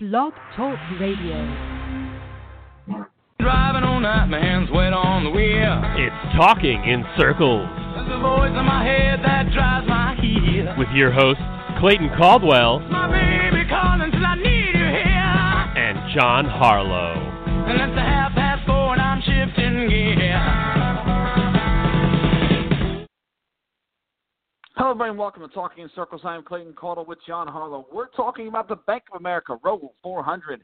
Blog Talk Radio. Driving all night, my hands wet on the wheel. It's Talking in Circles There's a voice in my head that drives my heel. with your hosts, Clayton Caldwell My baby calling till I need you here. and John Harlow. And it's a half past four and I'm shifting gear. Hello, everybody, and welcome to Talking in Circles. I am Clayton Caldwell with John Harlow. We're talking about the Bank of America Roval 400.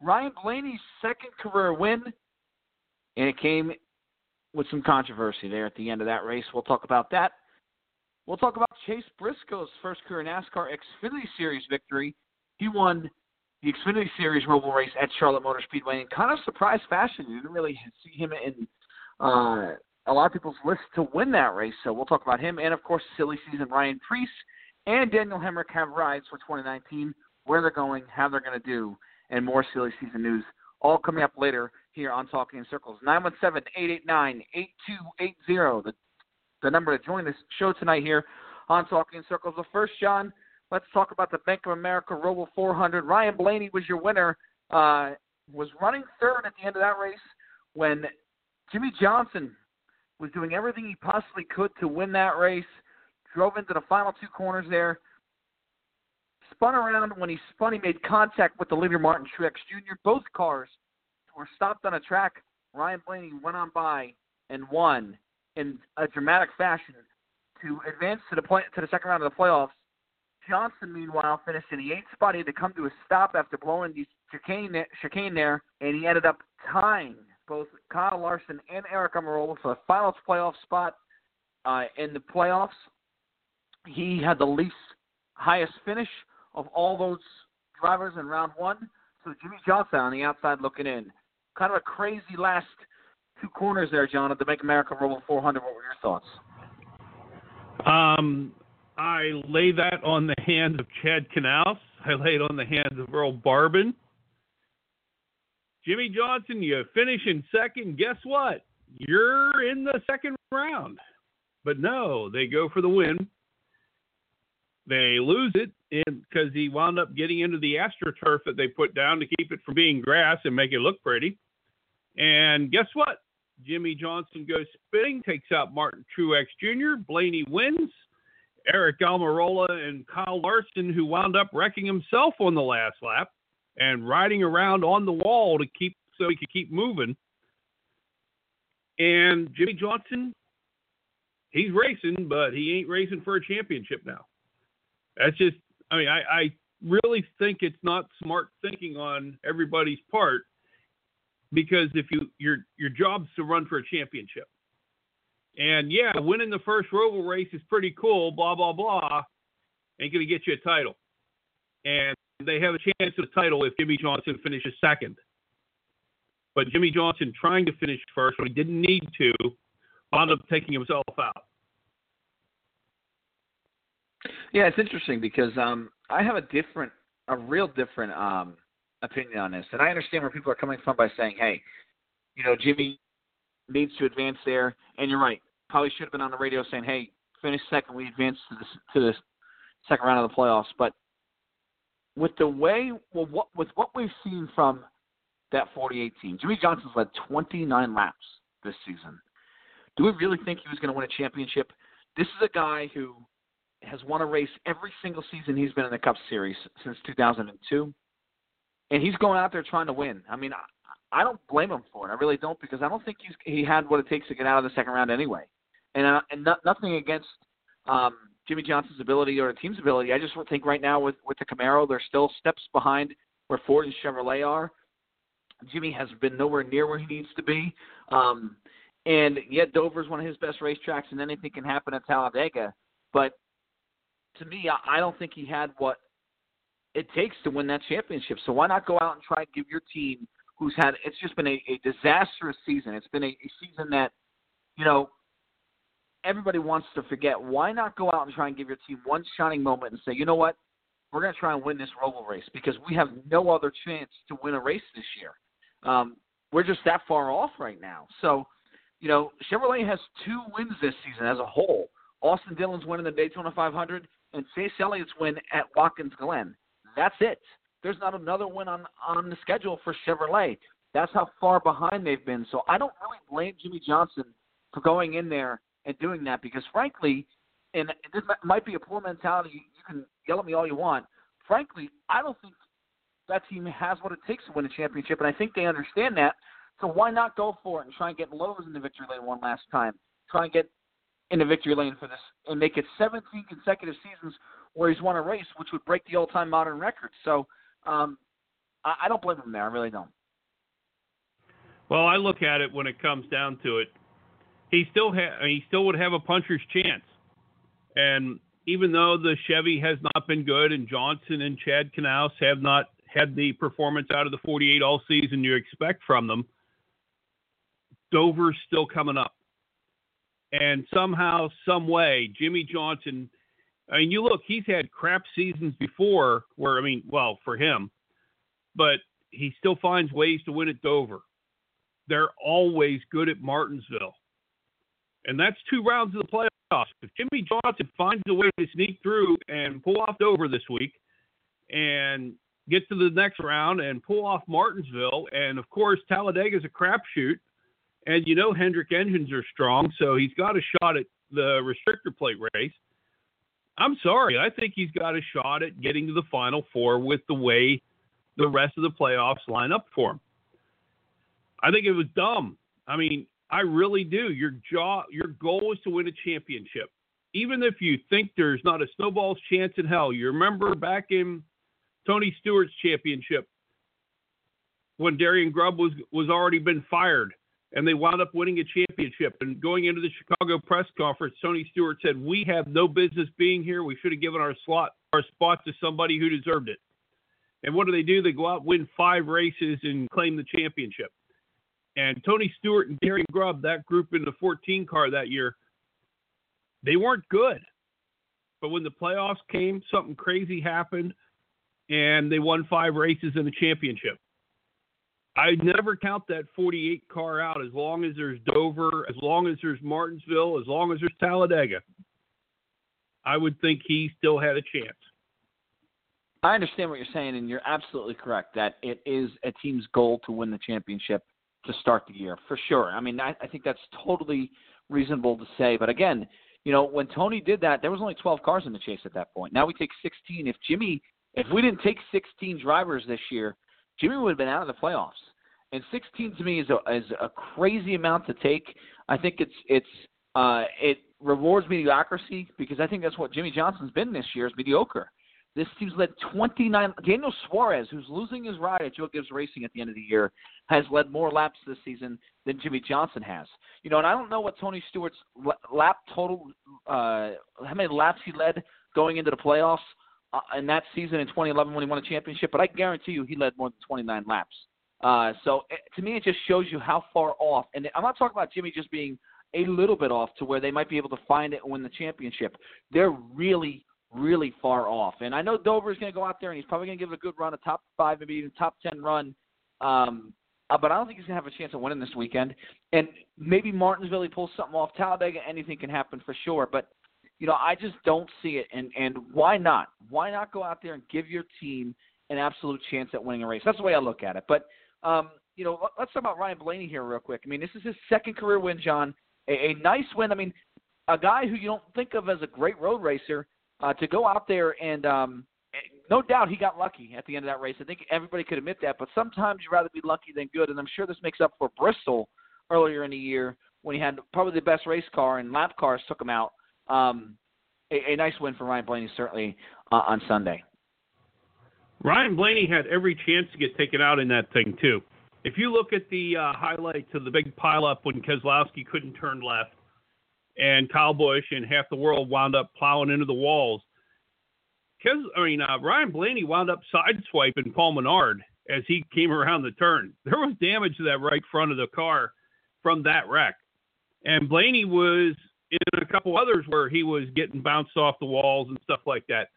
Ryan Blaney's second career win, and it came with some controversy there at the end of that race. We'll talk about that. We'll talk about Chase Briscoe's first career NASCAR Xfinity Series victory. He won the Xfinity Series Roval race at Charlotte Motor Speedway in kind of surprise fashion. You didn't really see him in uh, a lot of people's list to win that race. So we'll talk about him. And, of course, silly season Ryan Preece and Daniel Hemric have rides for 2019, where they're going, how they're going to do, and more silly season news. All coming up later here on Talking in Circles. 917-889-8280, the, the number to join this show tonight here on Talking in Circles. The first, John, let's talk about the Bank of America Roval 400. Ryan Blaney was your winner. Uh, was running third at the end of that race when Jimmie Johnson was doing everything he possibly could to win that race. Drove into the final two corners there. Spun around. When he spun, he made contact with the leader, Martin Truex Jr. Both cars were stopped on a track. Ryan Blaney went on by and won in a dramatic fashion to advance to the play, to the second round of the playoffs. Johnson, meanwhile, finished in the eighth spot. He had to come to a stop after blowing the chicane, chicane there, and he ended up tying both Kyle Larson and Aric Almirola for the final playoff spot uh, in the playoffs. He had the least highest finish of all those drivers in round one. So Jimmie Johnson on the outside looking in. Kind of a crazy last two corners there, John, the Make America Roval 400. What were your thoughts? Um, I lay that on the hands of Chad Knaus. I lay it on the hands of Earl Barban. Jimmie Johnson, you finish in second. Guess what? You're in the second round. But no, they go for the win. They lose it because he wound up getting into the astroturf that they put down to keep it from being grass and make it look pretty. And guess what? Jimmie Johnson goes spinning, takes out Martin Truex Jr. Blaney wins. Aric Almirola and Kyle Larson, who wound up wrecking himself on the last lap and riding around on the wall to keep so he could keep moving. And Jimmie Johnson, he's racing, but he ain't racing for a championship now. That's just, I mean, I, I really think it's not smart thinking on everybody's part because if you your your job's to run for a championship. And yeah, winning the first Roval race is pretty cool, blah blah blah. Ain't gonna get you a title. And they have a chance at a title if Jimmie Johnson finishes second. But Jimmie Johnson trying to finish first when he didn't need to, wound up taking himself out. Yeah, it's interesting because um, I have a different, a real different um, opinion on this, and I understand where people are coming from by saying, "Hey, you know, Jimmy needs to advance there," and you're right. Probably should have been on the radio saying, "Hey, finish second. We advance to the to the second round of the playoffs." But with the way, well, what with what we've seen from that 48 team, Jimmie Johnson's led 29 laps this season. Do we really think he was going to win a championship? This is a guy who has won a race every single season he's been in the Cup Series since 2002, and he's going out there trying to win. I mean, I, I don't blame him for it. I really don't because I don't think he's he had what it takes to get out of the second round anyway. And uh, and not, nothing against um, Jimmie Johnson's ability or the team's ability. I just think right now with with the Camaro, they're still steps behind where Ford and Chevrolet are. Jimmy has been nowhere near where he needs to be. Um, and yet Dover's one of his best racetracks, and anything can happen at Talladega. But to me, I, I don't think he had what it takes to win that championship. So why not go out and try and give your team, who's had it's just been a, a disastrous season. It's been a, a season that, you know, everybody wants to forget. Why not go out and try and give your team one shining moment and say, you know what, we're going to try and win this Roval race because we have no other chance to win a race this year. Um, we're just that far off right now. So, you know, Chevrolet has two wins this season as a whole. Austin Dillon's win in the Daytona 500, and Chase Elliott's win at Watkins Glen. That's it. there's not another win on on the schedule for Chevrolet. That's how far behind they've been. So I don't really blame Jimmie Johnson for going in there and doing that because, frankly, and this might be a poor mentality. You can yell at me all you want. Frankly, I don't think that team has what it takes to win a championship, and I think they understand that. So why not go for it and try and get Lowe's in the victory lane one last time? Try and get in the victory lane for this and make it 17 consecutive seasons where he's won a race, which would break the all-time modern record. So um, I, I don't blame him there. I really don't. Well, I look at it when it comes down to it. He still ha- he still would have a puncher's chance, and even though the Chevy has not been good and Johnson and Chad Knaus have not had the performance out of the 48 all season you expect from them, Dover's still coming up. And somehow, some way, Jimmie Johnson, I mean, you look, he's had crap seasons before where, I mean, well, for him, but he still finds ways to win at Dover. They're always good at Martinsville. And that's two rounds of the playoffs. If Jimmie Johnson finds a way to sneak through and pull off Dover this week and get to the next round and pull off Martinsville, and of course, Talladega is a crapshoot and you know Hendrick engines are strong, so he's got a shot at the restrictor plate race. I'm sorry, I think he's got a shot at getting to the final four with the way the rest of the playoffs line up for him. I think it was dumb. I mean, I really do. Your jaw, your goal is to win a championship. Even if you think there's not a snowball's chance in hell, you remember back in Tony Stewart's championship when Darian Grubb was was already been fired and they wound up winning a championship. And going into the Chicago press conference, Tony Stewart said, "We have no business being here. We should have given our slot, our spot to somebody who deserved it." And what do they do? They go out, win five races, and claim the championship. And Tony Stewart and Gary Grubb, that group in the 14 car that year, they weren't good. But when the playoffs came, something crazy happened, and they won five races in the championship. I never count that 48 car out as long as there's Dover, as long as there's Martinsville, as long as there's Talladega. I would think he still had a chance. I understand what you're saying, and you're absolutely correct that it is a team's goal to win the championship to start the year, for sure. I mean, I, I think that's totally reasonable to say. But again, you know, when Tony did that, there was only 12 cars in the chase at that point. Now we take 16. If Jimmy, if we didn't take 16 drivers this year, Jimmy would have been out of the playoffs. And 16 to me is a is a crazy amount to take. I think it's it's uh, it rewards mediocrity because I think that's what Jimmie Johnson's been this year is mediocre. This team's led 29. Daniel Suarez, who's losing his ride at Joe Gibbs Racing at the end of the year, has led more laps this season than Jimmie Johnson has. You know, and I don't know what Tony Stewart's lap total, uh, how many laps he led going into the playoffs uh, in that season in 2011 when he won a championship, but I guarantee you he led more than 29 laps. Uh, so it, to me, it just shows you how far off. And I'm not talking about Jimmie just being a little bit off to where they might be able to find it and win the championship. They're really, really far off. And I know Dover is going to go out there and he's probably going to give it a good run, a top five, maybe even top ten run. Um, uh, but I don't think he's going to have a chance of winning this weekend. And maybe Martinsville he pulls something off. Talladega, anything can happen for sure. But you know, I just don't see it. And and why not? Why not go out there and give your team an absolute chance at winning a race? That's the way I look at it. But um, you know, let's talk about Ryan Blaney here real quick. I mean, this is his second career win, John. A, a nice win. I mean, a guy who you don't think of as a great road racer uh, to go out there and um, no doubt he got lucky at the end of that race. I think everybody could admit that. But sometimes you'd rather be lucky than good, and I'm sure this makes up for Bristol earlier in the year when he had probably the best race car and lap cars took him out. Um, a, a nice win for Ryan Blaney certainly uh, on Sunday. Ryan Blaney had every chance to get taken out in that thing too. If you look at the uh, highlights of the big pileup when Keselowski couldn't turn left, and Kyle Busch and half the world wound up plowing into the walls. Because I mean, uh, Ryan Blaney wound up sideswiping Paul Menard as he came around the turn. There was damage to that right front of the car from that wreck, and Blaney was in a couple others where he was getting bounced off the walls and stuff like that.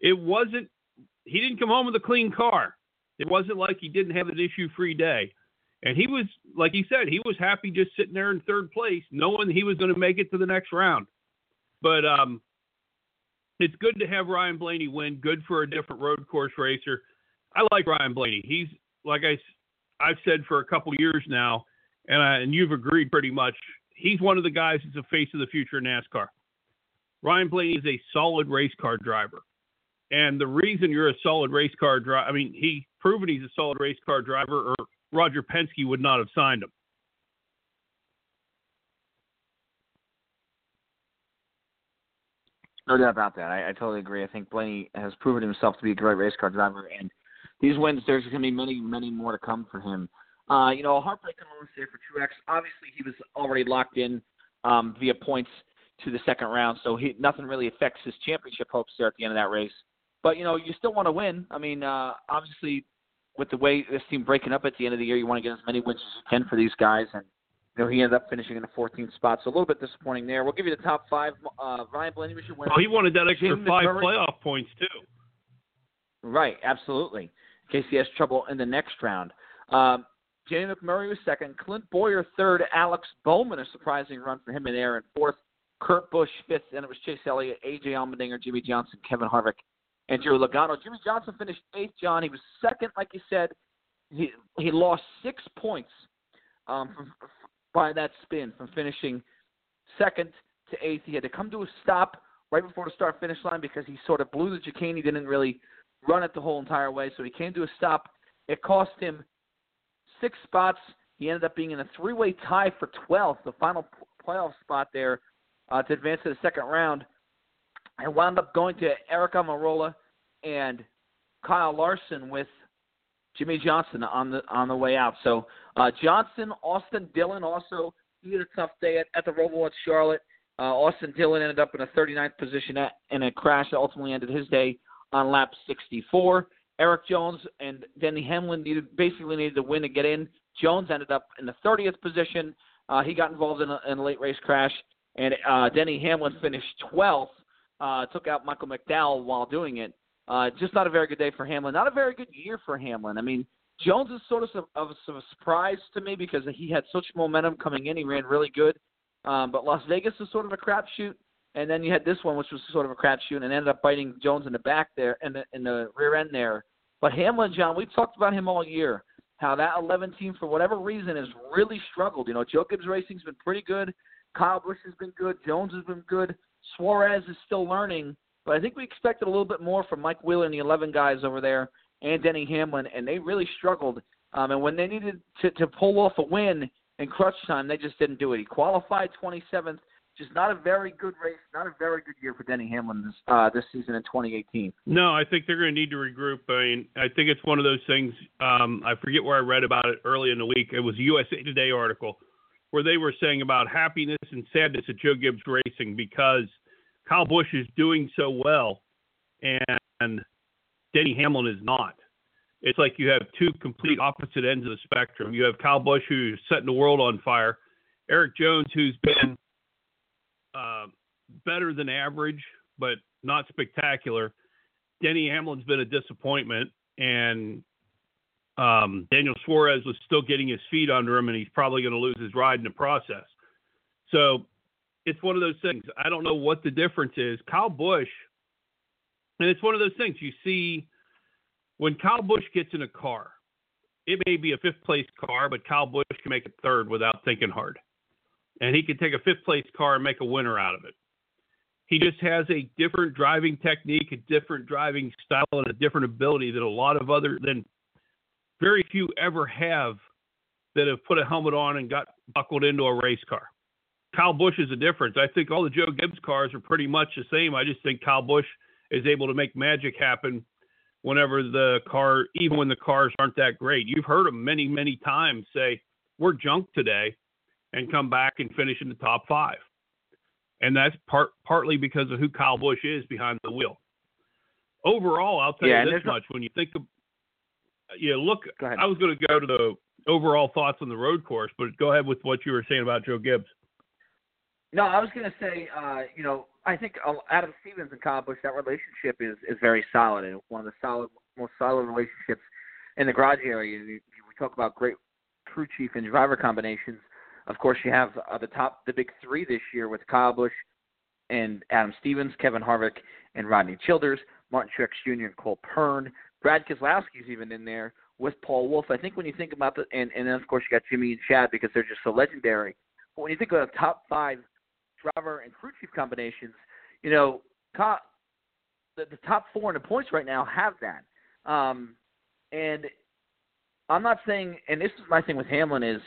It wasn't he didn't come home with a clean car. It wasn't like he didn't have an issue free day. And he was, like he said, he was happy just sitting there in third place, knowing he was going to make it to the next round. But um, it's good to have Ryan Blaney win. Good for a different road course racer. I like Ryan Blaney. He's like I I've said for a couple years now, and I, and you've agreed pretty much. He's one of the guys that's the face of the future of NASCAR. Ryan Blaney is a solid race car driver. And the reason you're a solid race car driver, I mean, he's proven he's a solid race car driver, or Roger Penske would not have signed him. No doubt about that. I, I totally agree. I think Blaney has proven himself to be a great race car driver, and these wins, there's going to be many, many more to come for him. Uh, you know, a heartbreaking loss there for Truex. Obviously, he was already locked in um, via points to the second round, so he, nothing really affects his championship hopes there at the end of that race. But you know, you still want to win. I mean, uh, obviously, with the way this team breaking up at the end of the year, you want to get as many wins as you can for these guys, and you know, he ended up finishing in the 14th spot, so a little bit disappointing there. We'll give you the top five. Uh, Ryan Blaney your winner. Well, he wanted that extra Jim five playoff points too. Right, absolutely. In case he has trouble in the next round. Um, Jamie McMurray was second. Clint Bowyer third. Alex Bowman, a surprising run for him in there, and fourth. Kurt Busch fifth. and it was Chase Elliott, AJ Allmendinger, Jimmie Johnson, Kevin Harvick, and Joe Logano. Jimmie Johnson finished eighth. John, he was second, like you said. He he lost six points um, from, by that spin from finishing second to eighth. He had to come to a stop right before the start finish line because he sort of blew the chicane. He didn't really run it the whole entire way, so he came to a stop. It cost him six spots. He ended up being in a three-way tie for 12th, the final playoff spot there uh, to advance to the second round. And wound up going to Aric Almirola and Kyle Larson with Jimmie Johnson on the on the way out. So uh, Johnson, Austin Dillon also he had a tough day at, at the Roval at Charlotte. Uh, Austin Dillon ended up in a 39th position at, in a crash that ultimately ended his day on lap 64. Erik Jones and Denny Hamlin needed basically needed to win to get in. Jones ended up in the 30th position. Uh, he got involved in a, in a late race crash, and uh, Denny Hamlin finished 12th. Uh, took out Michael McDowell while doing it. Uh, just not a very good day for Hamlin. Not a very good year for Hamlin. I mean, Jones is sort of a, of a surprise to me because he had such momentum coming in. He ran really good. Um, but Las Vegas is sort of a crapshoot. And then you had this one, which was sort of a crapshoot, and ended up biting Jones in the back there, in the in the rear end there. But Hamlin, John, we've talked about him all year. How that 11 team, for whatever reason, has really struggled. You know, Joe Gibbs Racing's been pretty good. Kyle Busch has been good. Jones has been good. Suarez is still learning, but I think we expected a little bit more from Mike Wheeler and the 11 guys over there, and Denny Hamlin, and they really struggled. Um, and when they needed to, to pull off a win in crutch time, they just didn't do it. He qualified 27th. Just not a very good race, not a very good year for Denny Hamlin this uh, this season in 2018. No, I think they're going to need to regroup. I mean, I think it's one of those things. Um, I forget where I read about it early in the week. It was a USA Today article where they were saying about happiness and sadness at Joe Gibbs Racing because Kyle Busch is doing so well and Denny Hamlin is not. It's like you have two complete opposite ends of the spectrum. You have Kyle Busch who's setting the world on fire, Erik Jones who's been uh, better than average but not spectacular. Denny Hamlin's been a disappointment, and um, Daniel Suarez was still getting his feet under him, and he's probably going to lose his ride in the process. So it's one of those things. I don't know what the difference is. Kyle Busch, and it's one of those things you see when Kyle Busch gets in a car. It may be a fifth place car, but Kyle Busch can make it third without thinking hard. And he can take a fifth place car and make a winner out of it. He just has a different driving technique, a different driving style, and a different ability that a lot of other than very few ever have that have put a helmet on and got buckled into a race car. Kyle Busch is a difference. I think all the Joe Gibbs cars are pretty much the same. I just think Kyle Busch is able to make magic happen whenever the car, even when the cars aren't that great. You've heard him many, many times say, "We're junk today," and come back and finish in the top five. And that's part partly because of who Kyle Busch is behind the wheel. Overall, I'll tell Yeah, you this much: when you think of, yeah, look. I was going to go to the overall thoughts on the road course, but go ahead with what you were saying about Joe Gibbs. No, I was going to say, uh, you know, I think uh, Adam Stevens and Kyle Busch, that relationship is is very solid and one of the solid, most solid relationships in the garage area. You- We talk about great crew chief and driver combinations. Of course, you have uh, the top, the big three this year with Kyle Busch and Adam Stevens, Kevin Harvick, and Rodney Childers, Martin Truex Jr. and Cole Pearn, Brad Keselowski's even in there with Paul Wolfe. I think when you think about the and and then of course you got Jimmy and Chad because they're just so legendary. But when you think of the top five driver and crew chief combinations, you know, co- the, the top four in the points right now have that. Um, and I'm not saying, and this is my thing with Hamlin is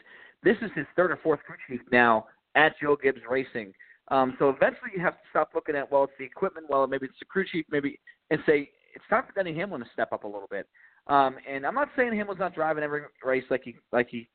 this is his third or fourth crew chief now at Joe Gibbs Racing. Um, so eventually you have to stop looking at well, it's the equipment, well, maybe it's the crew chief, maybe, and say it's time for Denny Hamlin to step up a little bit. Um, and I'm not saying Hamlin's not driving every race like he like he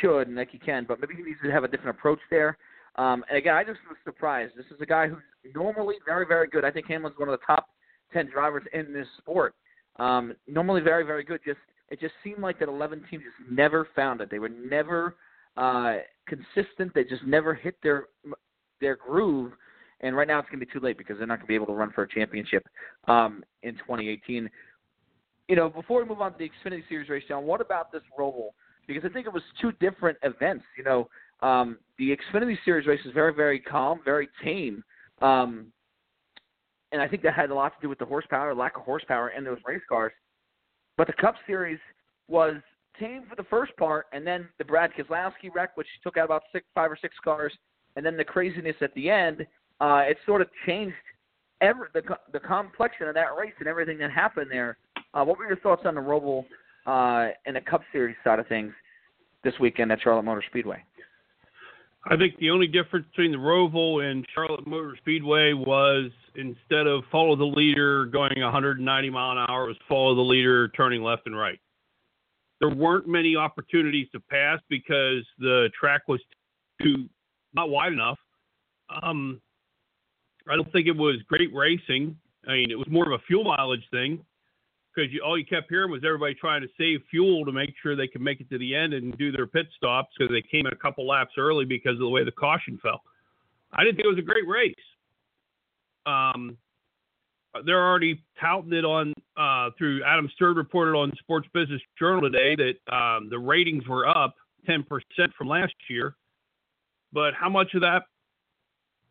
should and like he can, but maybe he needs to have a different approach there. Um, and again, I just was surprised. This is a guy who's normally very, very good. I think Hamlin's one of the top ten drivers in this sport. Um, normally very, very good. Just it just seemed like that 11 team just never found it. They were never uh, consistent. They just never hit their their groove. And right now it's going to be too late because they're not going to be able to run for a championship um, in 2018. You know, before we move on to the Xfinity Series race, John, what about this Roval? Because I think it was two different events. You know, um, the Xfinity Series race is very, very calm, very tame. Um, and I think that had a lot to do with the horsepower, lack of horsepower in those race cars. But the Cup Series was tame for the first part, and then the Brad Keselowski wreck, which took out about six, five or six cars, and then the craziness at the end. Uh, it sort of changed every the the complexion of that race and everything that happened there. Uh, what were your thoughts on the Roval uh, and the Cup Series side of things this weekend at Charlotte Motor Speedway? I think the only difference between the Roval and Charlotte Motor Speedway was instead of follow the leader going 190 mile an hour, it was follow the leader turning left and right. There weren't many opportunities to pass because the track was too not wide enough. Um, I don't think it was great racing. I mean, it was more of a fuel mileage thing because you, all you kept hearing was everybody trying to save fuel to make sure they could make it to the end and do their pit stops because they came in a couple laps early because of the way the caution fell. I didn't think it was a great race. Um, they're already touting it on uh, through Adam Stern reported on Sports Business Journal today that um, the ratings were up 10% from last year. But how much of that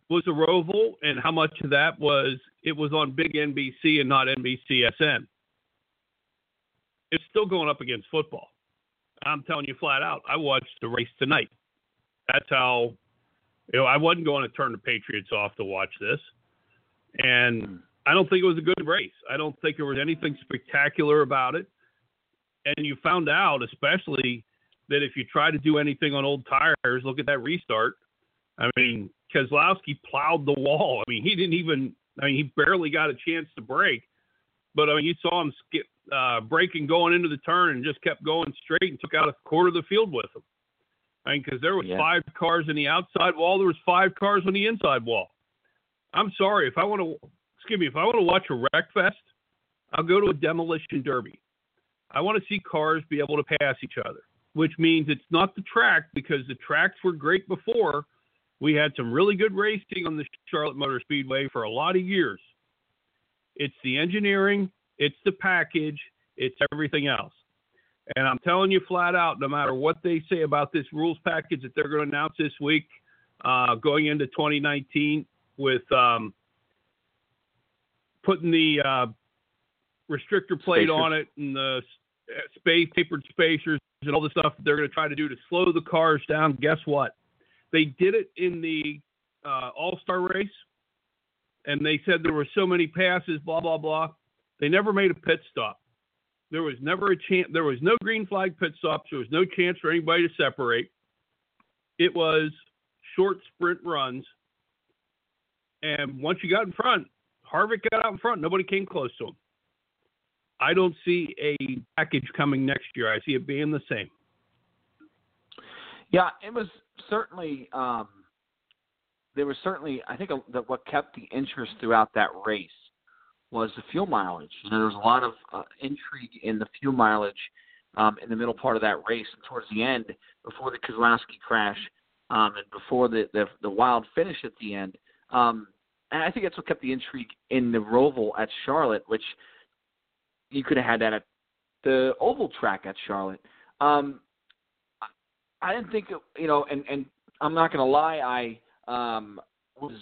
was a Roval, and how much of that was it was on Big NBC and not NBCSN? it's still going up against football. I'm telling you flat out, I watched the race tonight. That's how, you know, I wasn't going to turn the Patriots off to watch this. And I don't think it was a good race. I don't think there was anything spectacular about it. And you found out, especially, that if you try to do anything on old tires, look at that restart. I mean, Keselowski plowed the wall. I mean, he didn't even, I mean, he barely got a chance to break. But I mean, you saw him skip, uh, braking going into the turn and just kept going straight and took out a quarter of the field with him. I mean, because there was Yeah. five cars in the outside wall, there was five cars on the inside wall. I'm sorry if I want to, excuse me, if I want to watch a wreck fest, I'll go to a demolition derby. I want to see cars be able to pass each other, which means it's not the track because the tracks were great before. We had some really good racing on the Charlotte Motor Speedway for a lot of years. It's the engineering, it's the package, it's everything else. And I'm telling you flat out, no matter what they say about this rules package that they're going to announce this week, uh, going into 2019 with um, putting the uh, restrictor plate on it and the s- space tapered spacers and all the stuff that they're going to try to do to slow the cars down. Guess what? They did it in the uh, All Star race, and they said there were so many passes, blah blah blah. They never made a pit stop. There was never a chance. There was no green flag pit stops. There was no chance for anybody to separate. It was short sprint runs, and once you got in front, Harvick got out in front. Nobody came close to him. I don't see a package coming next year. I see it being the same. Yeah, it was certainly. Um, there was certainly. I think that what kept the interest throughout that race was the fuel mileage. You know, there was a lot of uh, intrigue in the fuel mileage um, in the middle part of that race and towards the end, before the Keselowski crash um, and before the, the the wild finish at the end. Um, and I think that's what kept the intrigue in the Roval at Charlotte, which you could have had that at the oval track at Charlotte. Um, I- didn't think you know, and and I'm not to lie, I um, was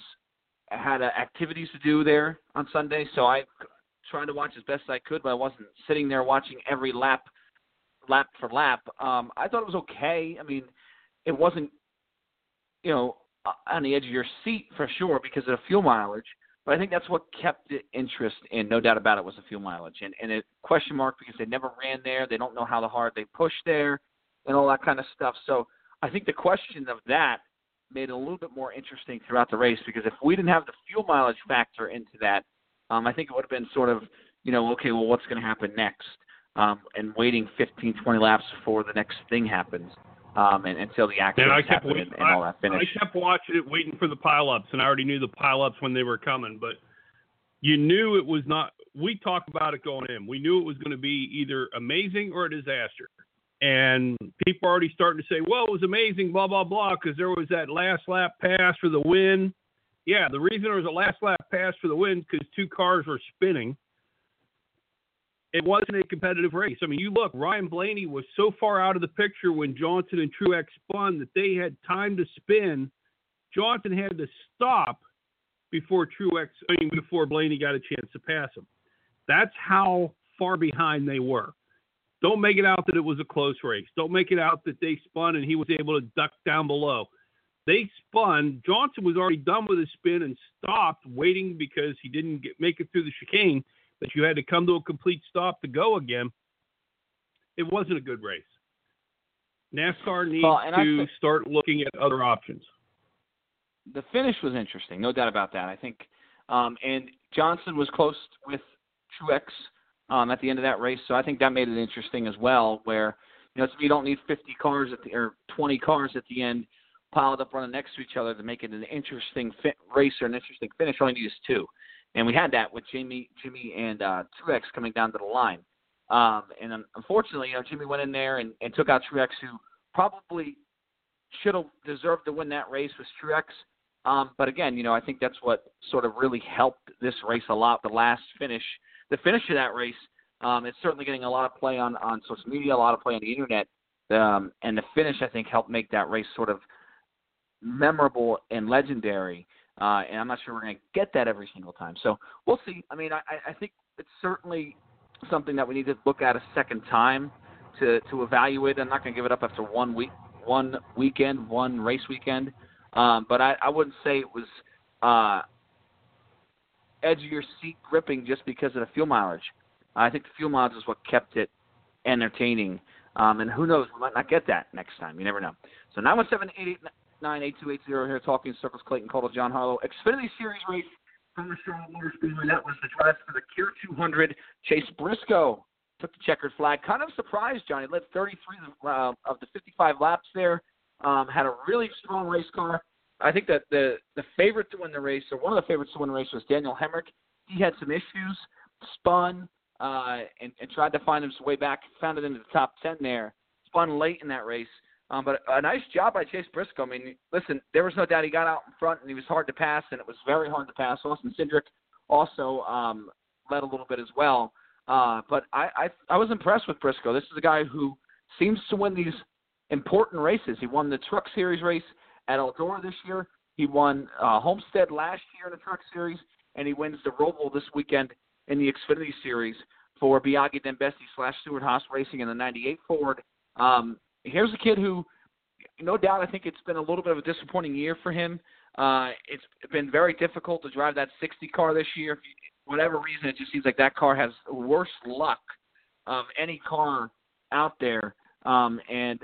had uh, activities to do there on Sunday, so I trying to watch as best I could, but I wasn't sitting there watching every lap, lap for lap. Um, I thought it was okay. I mean, it wasn't, you know, on the edge of your seat for sure because of the fuel mileage. But I think that's what kept the interest in, no doubt about it, was the fuel mileage. And, and a question mark because they never ran there. They don't know how the hard they push there and all that kind of stuff. So I think the question of that made it a little bit more interesting throughout the race because if we didn't have the fuel mileage factor into that, um, I think it would have been sort of, you know, okay, well, what's going to happen next? Um, and waiting 15, 20 laps before the next thing happens um, and, until the accident and I kept happened waiting, and, and all that finish. I kept watching it, waiting for the pileups, and I already knew the pileups when they were coming. But you knew it was not. We talked about it going in. We knew it was going to be either amazing or a disaster. And people are already starting to say, "Well, it was amazing," blah blah blah, because there was that last lap pass for the win. Yeah, the reason there was a last lap pass for the win because two cars were spinning it wasn't a competitive race. I mean, you look, Ryan Blaney was so far out of the picture when Johnson and Truex spun that they had time to spin. Johnson had to stop before Truex, I mean, before Blaney got a chance to pass him. That's how far behind they were. Don't make it out that it was a close race. Don't make it out that they spun and he was able to duck down below. They spun. Johnson was already done with his spin and stopped, waiting because he didn't get, make it through the chicane that you had to come to a complete stop to go again, it wasn't a good race. NASCAR needs well, to think, start looking at other options. The finish was interesting, no doubt about that. I think, um, and Johnson was close with Truex um, at the end of that race, so I think that made it interesting as well. Where you know, so you don't need 50 cars at the or 20 cars at the end piled up running next to each other to make it an interesting fit race or an interesting finish. All you need is two and we had that with Jimmy, Jimmy and uh, Truex coming down to the line. Um, and unfortunately, you know, Jimmy went in there and, and took out Truex, who probably should have deserved to win that race was Truex. Um, but again, you know, I think that's what sort of really helped this race a lot. The last finish, the finish of that race, um, it's certainly getting a lot of play on on social media, a lot of play on the internet, um, and the finish I think helped make that race sort of memorable and legendary. Uh, and I'm not sure we're going to get that every single time. So we'll see. I mean, I, I think it's certainly something that we need to look at a second time to, to evaluate. I'm not going to give it up after one week, one weekend, one race weekend. Um, but I, I wouldn't say it was uh, edge of your seat gripping just because of the fuel mileage. I think the fuel mileage is what kept it entertaining. Um, and who knows, we might not get that next time. You never know. So 917 98280 here talking circles Clayton Caldwell, John Harlow. Xfinity Series race from the Charlotte Motor Speedway. That was the drive for the Cure 200. Chase Briscoe took the checkered flag. Kind of surprised, Johnny. Led 33 uh, of the 55 laps there. Um, had a really strong race car. I think that the the favorite to win the race, or one of the favorites to win the race, was Daniel Hemric. He had some issues, spun, uh, and, and tried to find his way back. Found it into the top 10 there. Spun late in that race. Um, but a nice job by Chase Briscoe. I mean, listen, there was no doubt he got out in front and he was hard to pass, and it was very hard to pass. Austin Cindric also um, led a little bit as well. Uh, but I, I I was impressed with Briscoe. This is a guy who seems to win these important races. He won the Truck Series race at Eldora this year. He won uh, Homestead last year in the Truck Series, and he wins the Roval this weekend in the Xfinity Series for Biagi-DenBeste slash Stewart-Haas Racing in the 98 Ford. Um, here's a kid who, no doubt, I think it's been a little bit of a disappointing year for him. Uh, it's been very difficult to drive that 60 car this year. For whatever reason, it just seems like that car has worse luck of any car out there. Um, and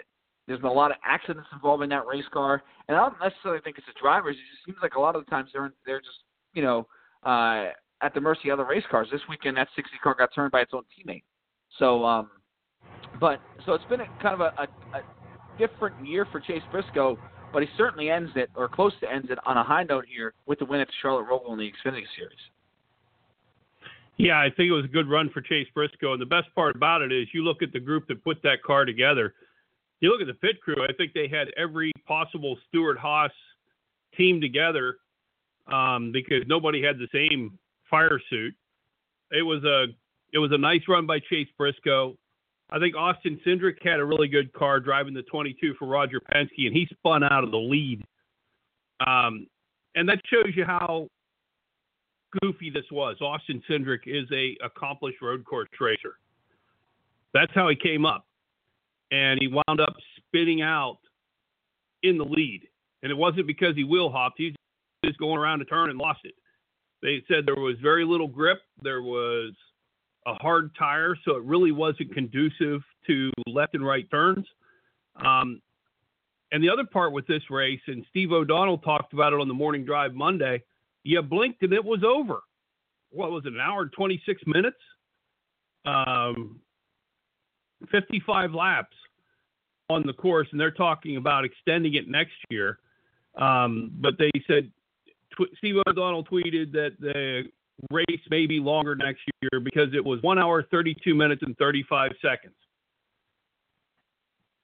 there's been a lot of accidents involving that race car. And I don't necessarily think it's the drivers. It just seems like a lot of the times they're they're just you know uh, at the mercy of other race cars. This weekend, that 60 car got turned by its own teammate. So um, but so it's been a, kind of a, a, a different year for Chase Briscoe, but he certainly ends it or close to ends it on a high note here with the win at the Charlotte Roval in the Xfinity Series. Yeah, I think it was a good run for Chase Briscoe. And the best part about it is you look at the group that put that car together. You look at the pit crew, I think they had every possible Stewart-Haas team together um, because nobody had the same fire suit. It was a it was a nice run by Chase Briscoe. I think Austin Cindric had a really good car driving the 22 for Roger Penske, and he spun out of the lead. Um, and that shows you how goofy this was. Austin Cindric is a accomplished road course racer. That's how he came up, and he wound up spinning out in the lead. And it wasn't because he wheel hopped; he was just going around a turn and lost it. They said there was very little grip. There was a hard tire, so it really wasn't conducive to left and right turns. Um, and the other part with this race, and Steve O'Donnell talked about it on the morning drive Monday, you blinked and it was over. What was it, an hour and 26 minutes? Um, 55 laps on the course, and they're talking about extending it next year. Um, but they said tw- Steve O'Donnell tweeted that the race may be longer next year because it was one hour, 32 minutes, and 35 seconds.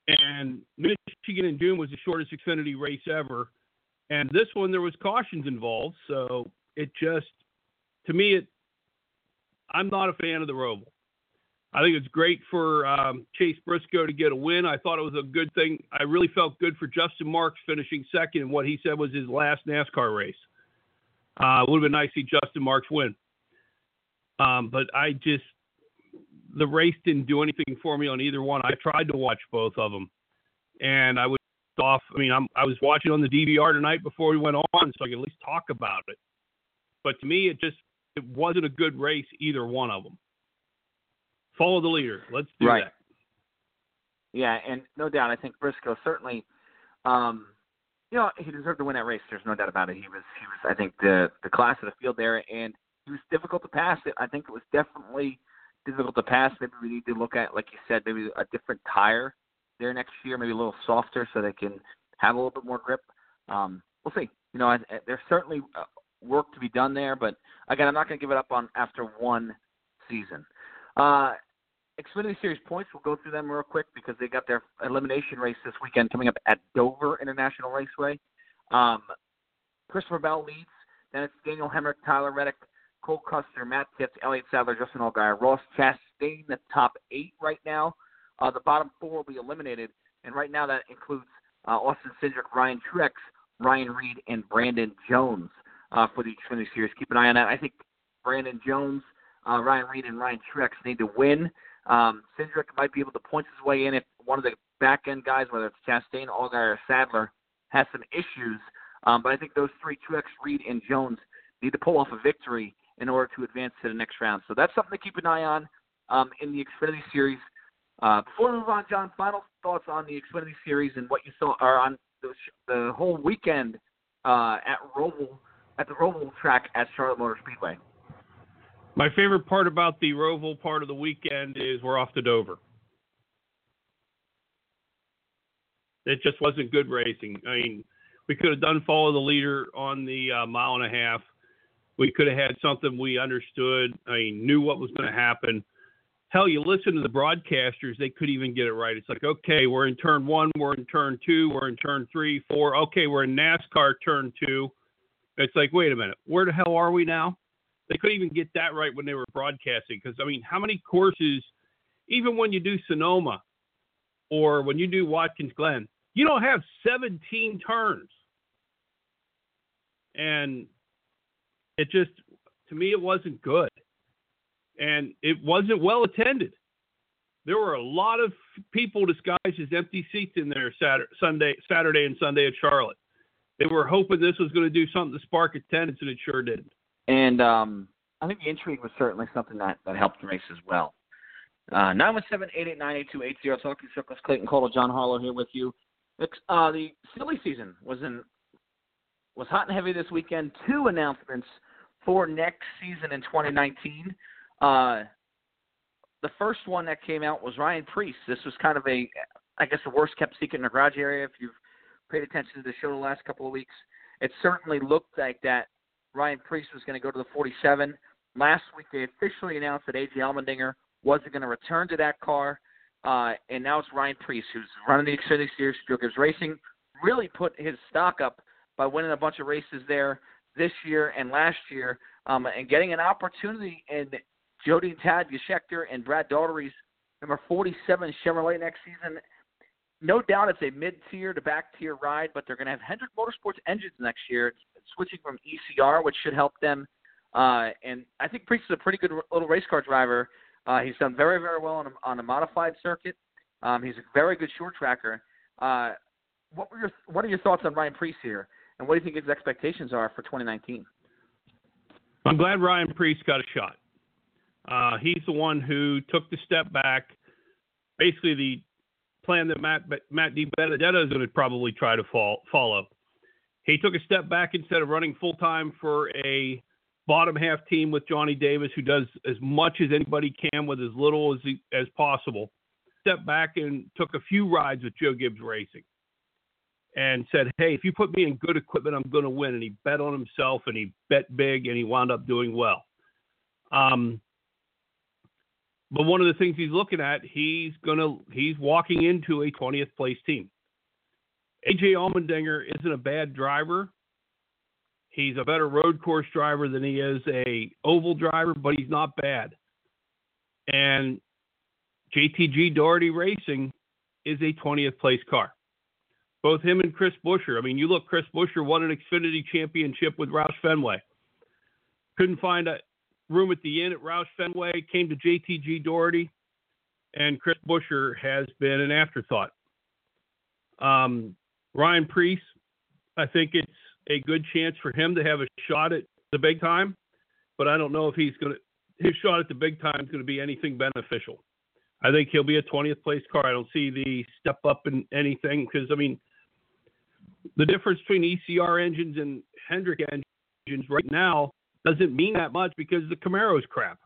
And Michigan in June was the shortest Xfinity race ever. And this one, there was cautions involved. So it just, to me, it, I'm not a fan of the Roval. I think it's great for um, Chase Briscoe to get a win. I thought it was a good thing. I really felt good for Justin Marks finishing second in what he said was his last NASCAR race. Uh, it would have been nice to see Justin Marks win. Um, but I just, the race didn't do anything for me on either one. I tried to watch both of them, and I was off. I mean, I'm, I was watching on the DVR tonight before we went on, so I could at least talk about it. But to me, it just it wasn't a good race either one of them. Follow the leader. Let's do Right. that. Yeah, and no doubt, I think Briscoe certainly, um, you know, he deserved to win that race. There's no doubt about it. He was, he was, I think, the the class of the field there, and he was difficult to pass. It I think it was definitely difficult to pass. Maybe we need to look at, like you said, maybe a different tire there next year, maybe a little softer, so they can have a little bit more grip. Um, we'll see. You know, I, I, there's certainly uh, work to be done there, but again, I'm not going to give it up on after one season. Uh, Xfinity Series points, we'll go through them real quick because they got their elimination race this weekend coming up at Dover International Raceway. Um, Christopher Bell leads. Then it's Daniel Hemric, Tyler Reddick, Cole Custer, Matt Tifft, Elliott Sadler, Justin Allgaier, Ross Chastain, the top eight right now. Uh, the bottom four will be eliminated, and right now that includes uh, Austin Cindric, Ryan Truex, Ryan Reed, and Brandon Jones uh, for the Xfinity Series. Keep an eye on that. I think Brandon Jones, uh, Ryan Reed, and Ryan Truex need to win. Um, Cindric might be able to point his way in if one of the back end guys, whether it's Chastain, Allgaier, or Sadler, has some issues. Um, but I think those three, Truex, Reed, and Jones, need to pull off a victory in order to advance to the next round. So that's something to keep an eye on um, in the Xfinity Series. Uh, before we move on, John, final thoughts on the Xfinity Series and what you saw, or on the, the whole weekend uh, at Roval, at the Roval track at Charlotte Motor Speedway. My favorite part about the Roval part of the weekend is we're off to Dover. It just wasn't good racing. I mean, we could have done follow the leader on the uh, mile and a half. We could have had something we understood. I mean, knew what was going to happen. Hell, you listen to the broadcasters; they could even get it right. It's like, okay, we're in turn one, we're in turn two, we're in turn three, four. Okay, we're in NASCAR turn two. It's like, wait a minute, where the hell are we now? They couldn't even get that right when they were broadcasting. Because I mean, how many courses, even when you do Sonoma or when you do Watkins Glen, you don't have 17 turns. And it just, to me, it wasn't good. And it wasn't well attended. There were a lot of people disguised as empty seats in there Saturday, Sunday, Saturday and Sunday at Charlotte. They were hoping this was going to do something to spark attendance, and it sure didn't. And um, I think the intrigue was certainly something that, that helped the race as well. Uh, 917-889-8280, Talking Circles, Clayton Cole, John Harlow here with you. Uh, the silly season was in was hot and heavy this weekend. Two announcements for next season in 2019. Uh, the first one that came out was Ryan Preece. This was kind of a, I guess, the worst kept secret in the garage area. If you've paid attention to the show the last couple of weeks, it certainly looked like that Ryan Preece was going to go to the 47. Last week they officially announced that AJ Allmendinger wasn't going to return to that car, uh, and now it's Ryan Preece who's running the Xfinity Series. Jokers Racing really put his stock up by winning a bunch of races there this year and last year, um, and getting an opportunity in Jodi and Tad Geschickter and Brad Daugherty's number 47 Chevrolet next season. No doubt it's a mid-tier to back-tier ride, but they're going to have Hendrick Motorsports engines next year, switching from ECR, which should help them Uh, and I think Preece is a pretty good little race car driver. Uh, he's done very, very well on a, on a modified circuit. Um, he's a very good short tracker. Uh, what were your What are your thoughts on Ryan Preece here, and what do you think his expectations are for 2019? I'm glad Ryan Preece got a shot. Uh, he's the one who took the step back. Basically, the plan that Matt Matt DiBenedetto is going to probably try to fall, follow. He took a step back instead of running full time for a bottom half team with Johnny Davis, who does as much as anybody can with as little as he, as possible. Stepped back and took a few rides with Joe Gibbs Racing, and said, "Hey, if you put me in good equipment, I'm going to win." And he bet on himself, and he bet big, and he wound up doing well. Um, but one of the things he's looking at, he's gonna he's walking into a 20th place team. AJ Allmendinger isn't a bad driver. He's a better road course driver than he is a oval driver, but he's not bad. And JTG Daugherty Racing is a 20th place car. Both him and Chris Buescher. I mean, you look, Chris Buescher won an Xfinity championship with Roush Fenway. Couldn't find a room at the inn at Roush Fenway, came to JTG Daugherty, and Chris Buescher has been an afterthought. Um, Ryan Preece, I think it's a good chance for him to have a shot at the big time, but I don't know if he's going to his shot at the big time is going to be anything beneficial. I think he'll be a 20th place car. I don't see the step up in anything because I mean the difference between ECR engines and Hendrick engines right now doesn't mean that much because the Camaro's crap.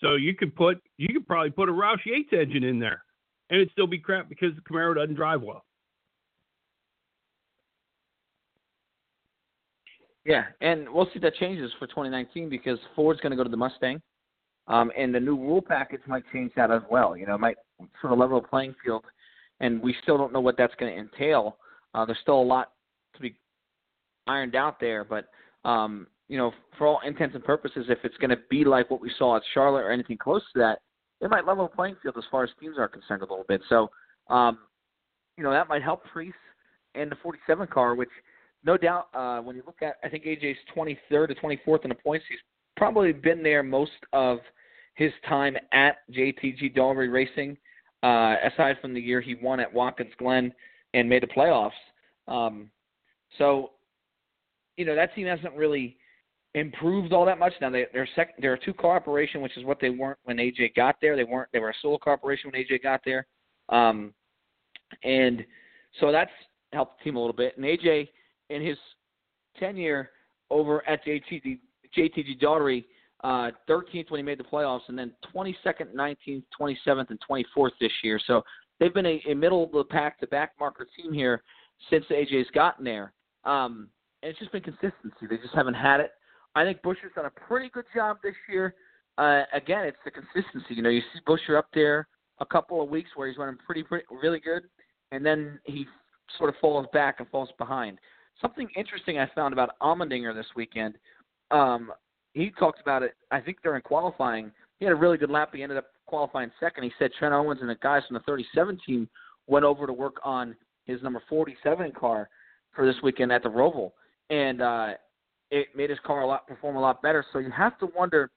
So you could put you could probably put a Roush Yates engine in there and it'd still be crap because the Camaro doesn't drive well. Yeah, and we'll see that changes for 2019 because Ford's going to go to the Mustang, um, and the new rule package might change that as well. You know, it might sort of level the playing field, and we still don't know what that's going to entail. Uh, there's still a lot to be ironed out there, but um, you know, for all intents and purposes, if it's going to be like what we saw at Charlotte or anything close to that, it might level the playing field as far as teams are concerned a little bit. So, um, you know, that might help Preece and the 47 car, which no doubt, uh, when you look at, I think AJ's 23rd or 24th in the points. He's probably been there most of his time at JTG Daugherty Racing, uh, aside from the year he won at Watkins Glen and made the playoffs. Um, so, you know, that team hasn't really improved all that much. Now they, they're sec- they're a two car operation, which is what they weren't when AJ got there. They weren't they were a solo car operation when AJ got there, um, and so that's helped the team a little bit. And AJ in his tenure over at JTG, JTG Daugherty, uh, 13th when he made the playoffs, and then 22nd, 19th, 27th, and 24th this year. So they've been a, a middle of the pack to back marker team here since AJ's gotten there. Um, and it's just been consistency. They just haven't had it. I think Buescher's done a pretty good job this year. Uh, again, it's the consistency. You know, you see Buescher up there a couple of weeks where he's running pretty, pretty really good, and then he sort of falls back and falls behind. Something interesting I found about Allmendinger this weekend. Um, he talked about it. I think during qualifying, he had a really good lap. He ended up qualifying second. He said Trent Owens and the guys from the 37 team went over to work on his number 47 car for this weekend at the Roval, and uh, it made his car a lot perform a lot better. So you have to wonder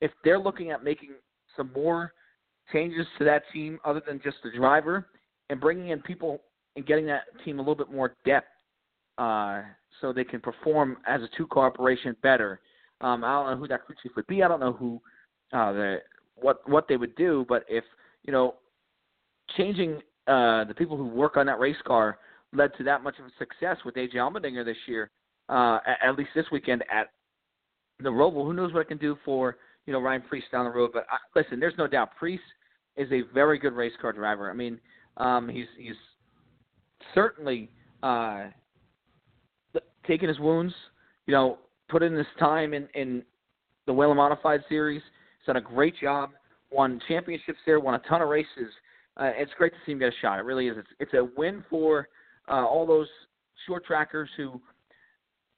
if they're looking at making some more changes to that team other than just the driver and bringing in people and getting that team a little bit more depth uh, so they can perform as a two car operation better. Um, I don't know who that crew chief would be. I don't know who uh, the what what they would do, but if you know changing uh, the people who work on that race car led to that much of a success with AJ Allmendinger this year, uh, at, at least this weekend at the Roval, who knows what it can do for you know Ryan Preece down the road. But I, listen, there's no doubt Preece is a very good race car driver. I mean, um, he's he's certainly uh, taken his wounds, you know, put in this time in, in the Whelen Modified Series. He's done a great job. Won championships there. Won a ton of races. Uh, it's great to see him get a shot. It really is. It's, it's a win for uh, all those short trackers who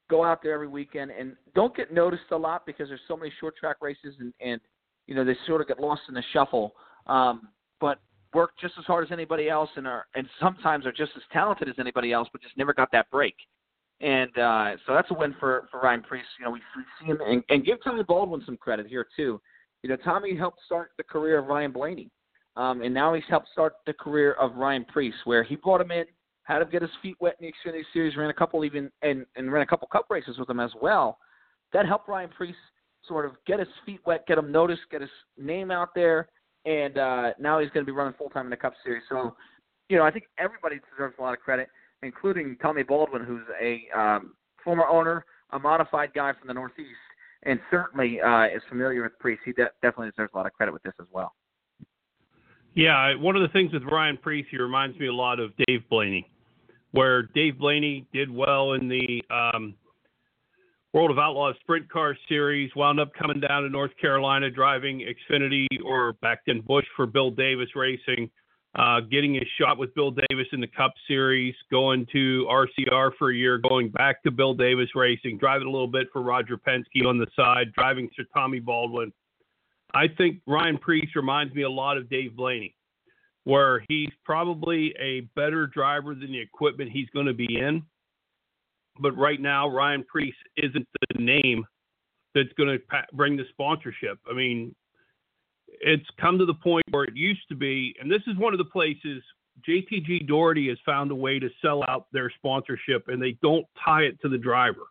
go out there every weekend and don't get noticed a lot because there's so many short track races and, and you know they sort of get lost in the shuffle. Um, but work just as hard as anybody else and are and sometimes are just as talented as anybody else, but just never got that break And uh, so that's a win for, for Ryan Preece. You know, we see him and, and give Tommy Baldwin some credit here too. You know, Tommy helped start the career of Ryan Blaney, um, and now he's helped start the career of Ryan Preece, where he brought him in, had him get his feet wet in the Xfinity Series, ran a couple even and, and ran a couple Cup races with him as well. That helped Ryan Preece sort of get his feet wet, get him noticed, get his name out there, and uh, now he's going to be running full time in the Cup Series. So, you know, I think everybody deserves a lot of credit, including Tommy Baldwin, who's a um, former owner, a modified guy from the Northeast, and certainly uh, is familiar with Preece. He de- definitely deserves a lot of credit with this as well. Yeah, one of the things with Ryan Preece, he reminds me a lot of Dave Blaney, where Dave Blaney did well in the um, World of Outlaws Sprint Car Series, wound up coming down to North Carolina driving Xfinity or back then Busch for Bill Davis Racing, uh, getting his shot with Bill Davis in the Cup Series, going to RCR for a year, going back to Bill Davis Racing, driving a little bit for Roger Penske on the side, driving for Tommy Baldwin. I think Ryan Preece reminds me a lot of Dave Blaney, where he's probably a better driver than the equipment he's going to be in but right now Ryan Preece isn't the name that's going to bring the sponsorship. I mean, it's come to the point where it used to be, and this is one of the places JTG Daugherty has found a way to sell out their sponsorship, and they don't tie it to the driver.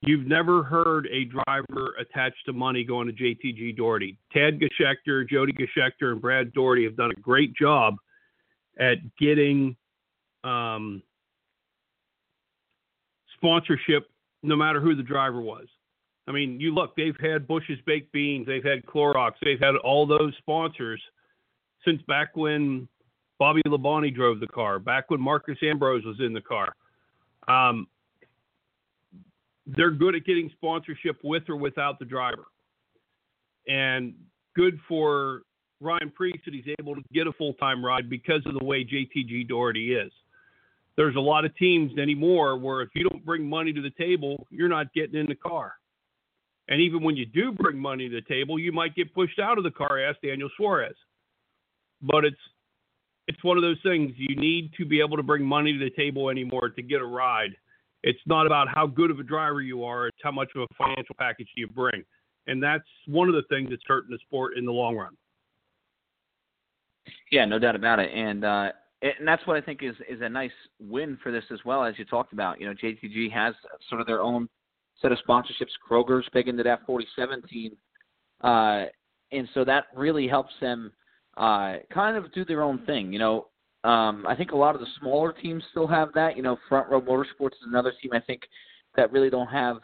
You've never heard a driver attached to money going to JTG Daugherty. Tad Geschickter, Jodi Geschickter, and Brad Daugherty have done a great job at getting um, sponsorship no matter who the driver was. I mean, you look, they've had Bush's Baked Beans, they've had Clorox, they've had all those sponsors since back when Bobby Labonte drove the car, back when Marcos Ambrose was in the car. Um, they're good at getting sponsorship with or without the driver. And good for Ryan Preece that he's able to get a full time ride because of the way JTG Daugherty is there's a lot of teams anymore where if you don't bring money to the table, you're not getting in the car. And even when you do bring money to the table, you might get pushed out of the car, ask Daniel Suarez. But it's it's one of those things you need to be able to bring money to the table anymore to get a ride. It's not about how good of a driver you are, it's how much of a financial package you bring. And that's one of the things that's hurting the sport in the long run. Yeah, no doubt about it. And uh, and that's what I think is is a nice win for this as well, as you talked about. You know, JTG has sort of their own set of sponsorships. Kroger's big into that 4017, uh, and so that really helps them uh, kind of do their own thing. You know, um, I think a lot of the smaller teams still have that. You know, Front Row Motorsports is another team I think that really don't have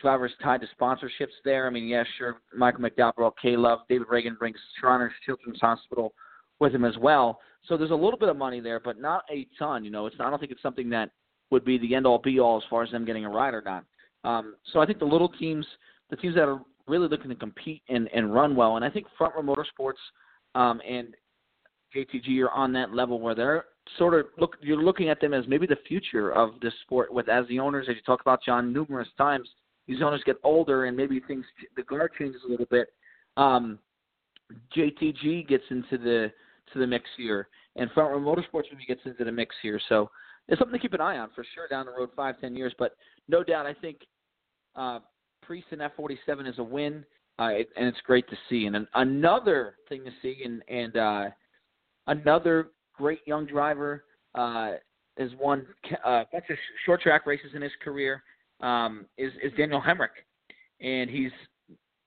drivers tied to sponsorships there. I mean, yeah, sure, Michael McDowell, K Love, David Ragan brings Shriners Children's Hospital with him as well. So there's a little bit of money there, but not a ton. You know, it's I don't think it's something that would be the end all be all as far as them getting a ride or not. Um, so I think the little teams, the teams that are really looking to compete and, and run well, and I think Front Row Motorsports um, and JTG are on that level where they're sort of look. You're looking at them as maybe the future of this sport. With as the owners, as you talk about John numerous times, these owners get older and maybe things the guard changes a little bit. Um, JTG gets into the to the mix here, and Front Row Motorsports maybe gets into the mix here. So it's something to keep an eye on for sure down the road, five, ten years. But no doubt, I think uh, Preece in F47 is a win, uh, and it's great to see. And an, another thing to see, and and uh, another great young driver uh, has won uh, a bunch of short track races in his career. Um, is is Daniel Hemric, and he's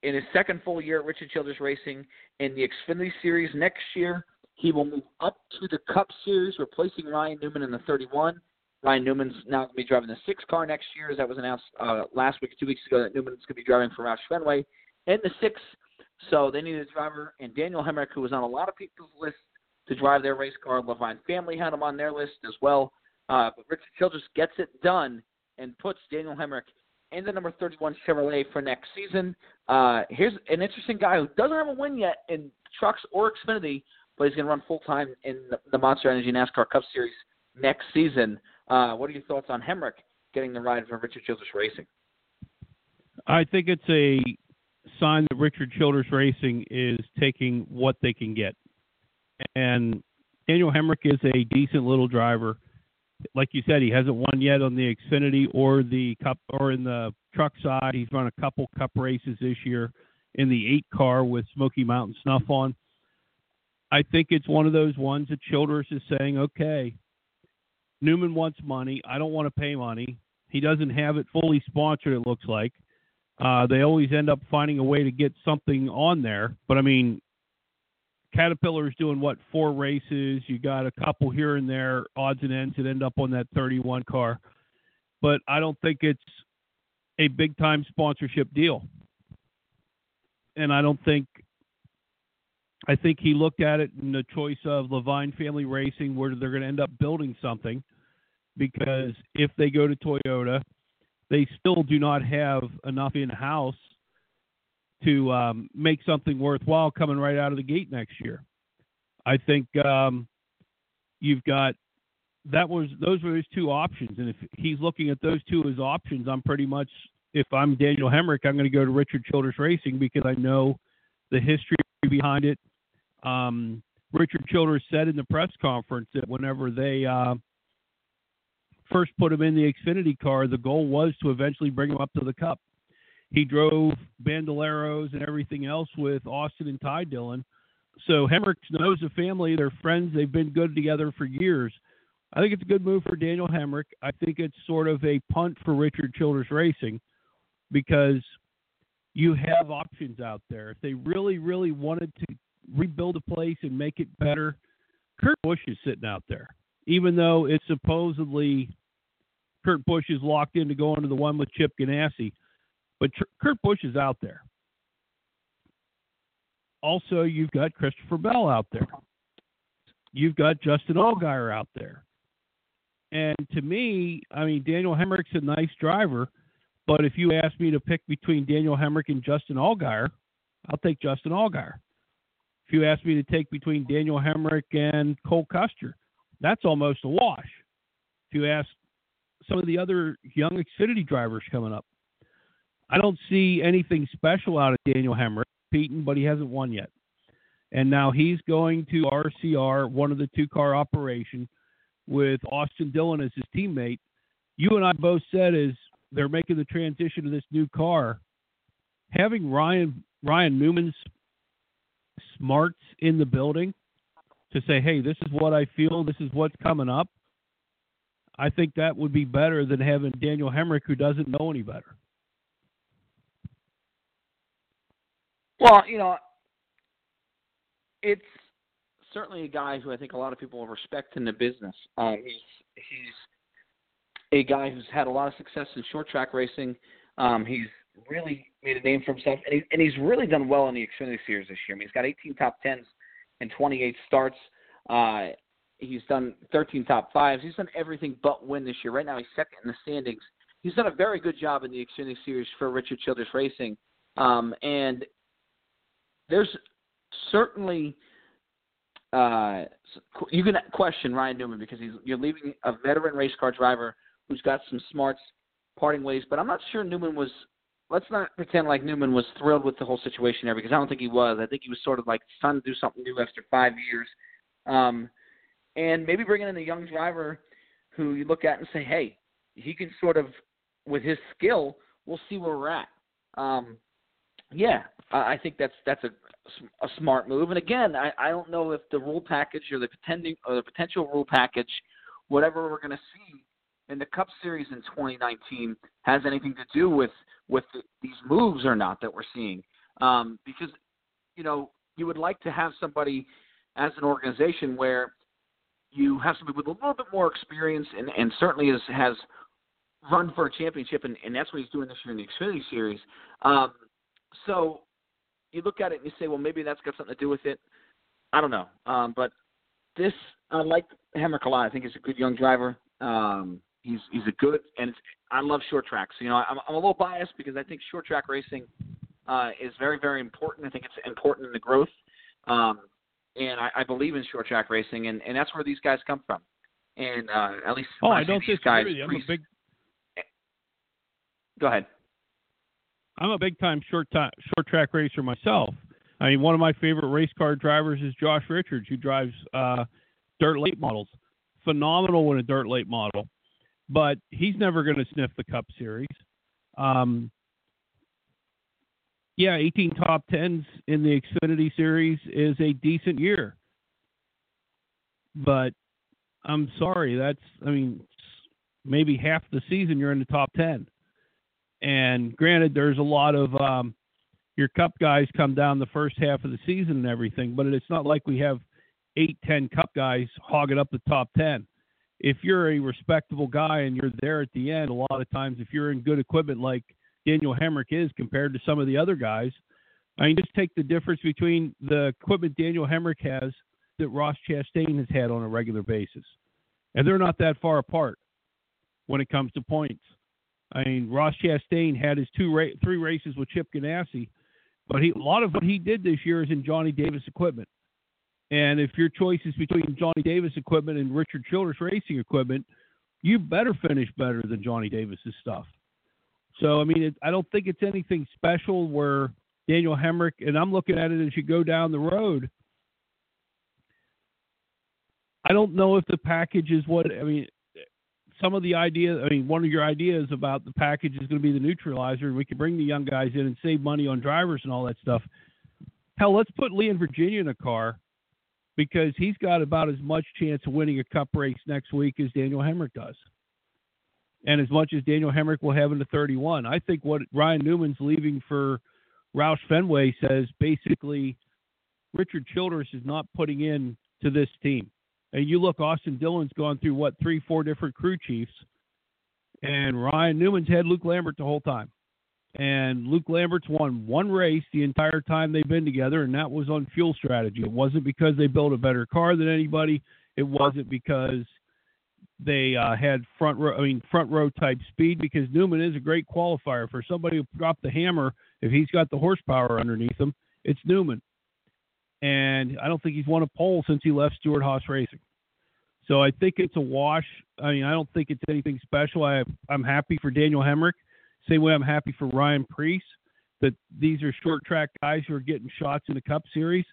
in his second full year at Richard Childress Racing in the Xfinity Series next year. He will move up to the Cup Series, replacing Ryan Newman in the 31. Ryan Newman's now going to be driving the six car next year, as that was announced uh, last week, two weeks ago, that Newman's going to be driving for Roush Fenway in the six. So they needed a driver, and Daniel Hemric, who was on a lot of people's list to drive their race car. Leavine family had him on their list as well. Uh, but Richard Childress gets it done and puts Daniel Hemric in the number 31 Chevrolet for next season. Uh, here's an interesting guy who doesn't have a win yet in trucks or Xfinity, but he's going to run full time in the Monster Energy NASCAR Cup Series next season. Uh, what are your thoughts on Hemric getting the ride from Richard Childress Racing? I think it's a sign that Richard Childress Racing is taking what they can get. And Daniel Hemric is a decent little driver. like you said, he hasn't won yet on the Xfinity or the Cup or in the truck side. He's run a couple Cup races this year in the eight car with Smoky Mountain Snuff on. I think it's one of those ones that Childress is saying, okay, Newman wants money. I don't want to pay money. He doesn't have it fully sponsored, it looks like. Uh, they always end up finding a way to get something on there. But I mean, Caterpillar's doing what, four races? You got a couple here and there, odds and ends that end up on that 31 car. But I don't think it's a big time sponsorship deal. And I don't think I think he looked at it in the choice of Leavine Family Racing, where they're going to end up building something. Because if they go to Toyota, they still do not have enough in house to um, make something worthwhile coming right out of the gate next year. I think um, you've got that was those were his two options, and if he's looking at those two as options, I'm pretty much if I'm Daniel Hemric, I'm going to go to Richard Childress Racing because I know the history behind it. Um, Richard Childress said in the press conference that whenever they uh, first put him in the Xfinity car, the goal was to eventually bring him up to the Cup. He drove Bandoleros and everything else with Austin and Ty Dillon. So Hemric knows the family. They're friends. They've been good together for years. I think it's a good move for Daniel Hemric. I think it's sort of a punt for Richard Childress Racing because you have options out there. If they really, really wanted to rebuild a place and make it better, Kurt Busch is sitting out there. Even though it's supposedly Kurt Busch is locked into going to the one with Chip Ganassi, but Kurt Busch is out there. Also, you've got Christopher Bell out there. You've got Justin Allgaier out there. And to me, I mean, Daniel Hemric's a nice driver, but if you ask me to pick between Daniel Hemric and Justin Allgaier, I'll take Justin Allgaier. If you ask me to take between Daniel Hemric and Cole Custer, that's almost a wash. If you ask some of the other young Xfinity drivers coming up, I don't see anything special out of Daniel Hemric, Peyton, but he hasn't won yet. And now he's going to RCR, one of the two car operation, with Austin Dillon as his teammate. You and I both said as they're making the transition to this new car, having Ryan Ryan Newman's smarts in the building to say, hey, this is what I feel, this is what's coming up. I think that would be better than having Daniel Hemric who doesn't know any better. Well, you know, it's certainly a guy who I think a lot of people respect in the business. Um, he's he's a guy who's had a lot of success in short track racing. Um, he's really made a name for himself, and, he, and he's really done well in the Xfinity Series this year. I mean, he's got 18 top tens and 28 starts. Uh, he's done 13 top fives. He's done everything but win this year. Right now, he's second in the standings. He's done a very good job in the Xfinity Series for Richard Childress Racing, um, and there's certainly uh, you can question Ryan Newman because he's you're leaving a veteran race car driver who's got some smarts parting ways. But I'm not sure Newman was. Let's not pretend like Newman was thrilled with the whole situation there because I don't think he was. I think he was sort of like trying to do something new after five years, um, and maybe bringing in a young driver who you look at and say, hey, he can sort of with his skill, we'll see where we're at. Um, yeah, I think that's that's a, a smart move. And again, I, I don't know if the rule package or the pretending or the potential rule package, whatever we're going to see in the Cup Series in 2019, has anything to do with with the, these moves or not that we're seeing. Um, because you know you would like to have somebody as an organization where you have somebody with a little bit more experience and, and certainly is, has run for a championship, and, and that's what he's doing this year in the Xfinity Series. Um, so you look at it and you say, well, maybe that's got something to do with it. I don't know. Um, but this, I like a lot. I think he's a good young driver. Um, he's he's a good, and I love short tracks. You know, I'm, I'm a little biased because I think short track racing uh, is very very important. I think it's important in the growth, um, and I, I believe in short track racing, and, and that's where these guys come from. And uh, at least oh, I, I don't these disagree guys. I'm a big Go ahead. I'm a big time short time, short track racer myself. I mean, one of my favorite race car drivers is Josh Richards, who drives uh, dirt late models. phenomenal in a dirt late model, but he's never going to sniff the Cup Series. Um, yeah, 18 top tens in the Xfinity Series is a decent year, but I'm sorry, that's I mean maybe half the season you're in the top 10. And granted, there's a lot of um, your cup guys come down the first half of the season and everything, but it's not like we have eight, ten cup guys hogging up the top 10. If you're a respectable guy and you're there at the end, a lot of times, if you're in good equipment like Daniel Hemric is compared to some of the other guys, I mean, just take the difference between the equipment Daniel Hemric has that Ross Chastain has had on a regular basis. And they're not that far apart when it comes to points. I mean, Ross Chastain had his two ra- three races with Chip Ganassi, but he, a lot of what he did this year is in Johnny Davis equipment. And if your choice is between Johnny Davis equipment and Richard Childress racing equipment, you better finish better than Johnny Davis's stuff. So I mean, it, I don't think it's anything special where Daniel Hemric and I'm looking at it as you go down the road. I don't know if the package is what I mean some of the idea, I mean, one of your ideas about the package is going to be the neutralizer, and we can bring the young guys in and save money on drivers and all that stuff. Hell, let's put Leon Virginia in a car because he's got about as much chance of winning a cup race next week as Daniel Hemric does. And as much as Daniel Hemric will have in the 31. I think what Ryan Newman's leaving for Roush Fenway says basically Richard Childress is not putting in to this team. And you look, Austin Dillon's gone through what three, four different crew chiefs, and Ryan Newman's had Luke Lambert the whole time. And Luke Lambert's won one race the entire time they've been together, and that was on fuel strategy. It wasn't because they built a better car than anybody. It wasn't because they uh, had front row, I mean front row type speed. Because Newman is a great qualifier for somebody who dropped the hammer. If he's got the horsepower underneath him, it's Newman and I don't think he's won a pole since he left Stewart Haas Racing. So I think it's a wash. I mean, I don't think it's anything special. I, I'm happy for Daniel Hemric. Same way I'm happy for Ryan Preece that these are short track guys who are getting shots in the Cup Series.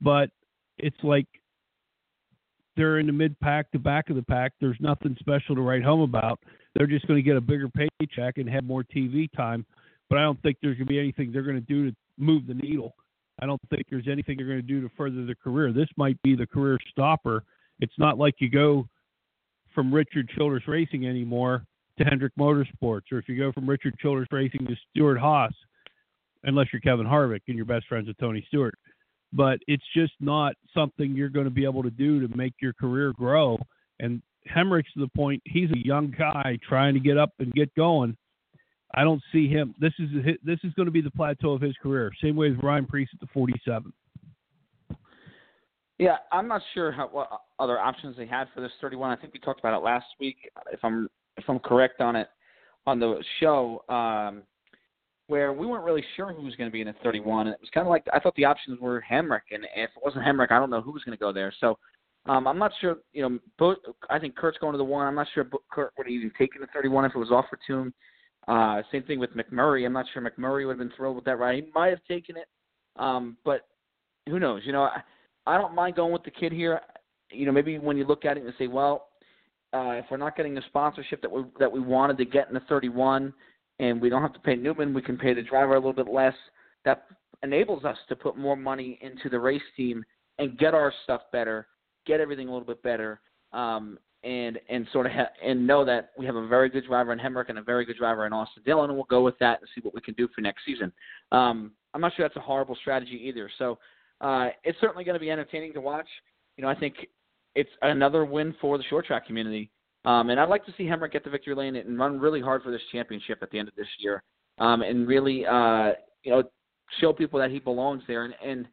But it's like they're in the mid pack, the back of the pack. There's nothing special to write home about. They're just going to get a bigger paycheck and have more TV time. But I don't think there's going to be anything they're going to do to move the needle. I don't think there's anything they're going to do to further their career. This might be the career stopper. It's not like you go from Richard Childress Racing anymore to Hendrick Motorsports, or if you go from Richard Childress Racing to Stewart Haas, unless you're Kevin Harvick and you're best friends with Tony Stewart. But it's just not something you're going to be able to do to make your career grow. And Hemric's to the point, he's a young guy trying to get up and get going. I don't see him. This is this is going to be the plateau of his career. Same way as Ryan Preece at the 47. Yeah, I'm not sure how, what other options they had for this 31. I think we talked about it last week, if I'm if I'm correct on it on the show, um, where we weren't really sure who was going to be in the 31. And It was kind of like I thought the options were Hemric, and if it wasn't Hemric, I don't know who was going to go there. So um, I'm not sure. You know, both, I think Kurt's going to the one. I'm not sure Kurt would have even taken the 31 if it was offered to him. Uh, same thing with McMurray. I'm not sure McMurray would have been thrilled with that ride. He might have taken it, um, but who knows? You know, I, I don't mind going with the kid here. You know, maybe when you look at it and say, well, uh, if we're not getting the sponsorship that we that we wanted to get in the 31, and we don't have to pay Newman, we can pay the driver a little bit less. That enables us to put more money into the race team and get our stuff better, get everything a little bit better, um, and and sort of ha- and know that we have a very good driver in Hemric and a very good driver in Austin Dillon, and we'll go with that and see what we can do for next season. Um, I'm not sure that's a horrible strategy either. So uh, it's certainly going to be entertaining to watch. You know, I think it's another win for the short track community. Um, and I'd like to see Hemric get the victory lane and run really hard for this championship at the end of this year, um, and really, uh, you know, show people that he belongs there and, and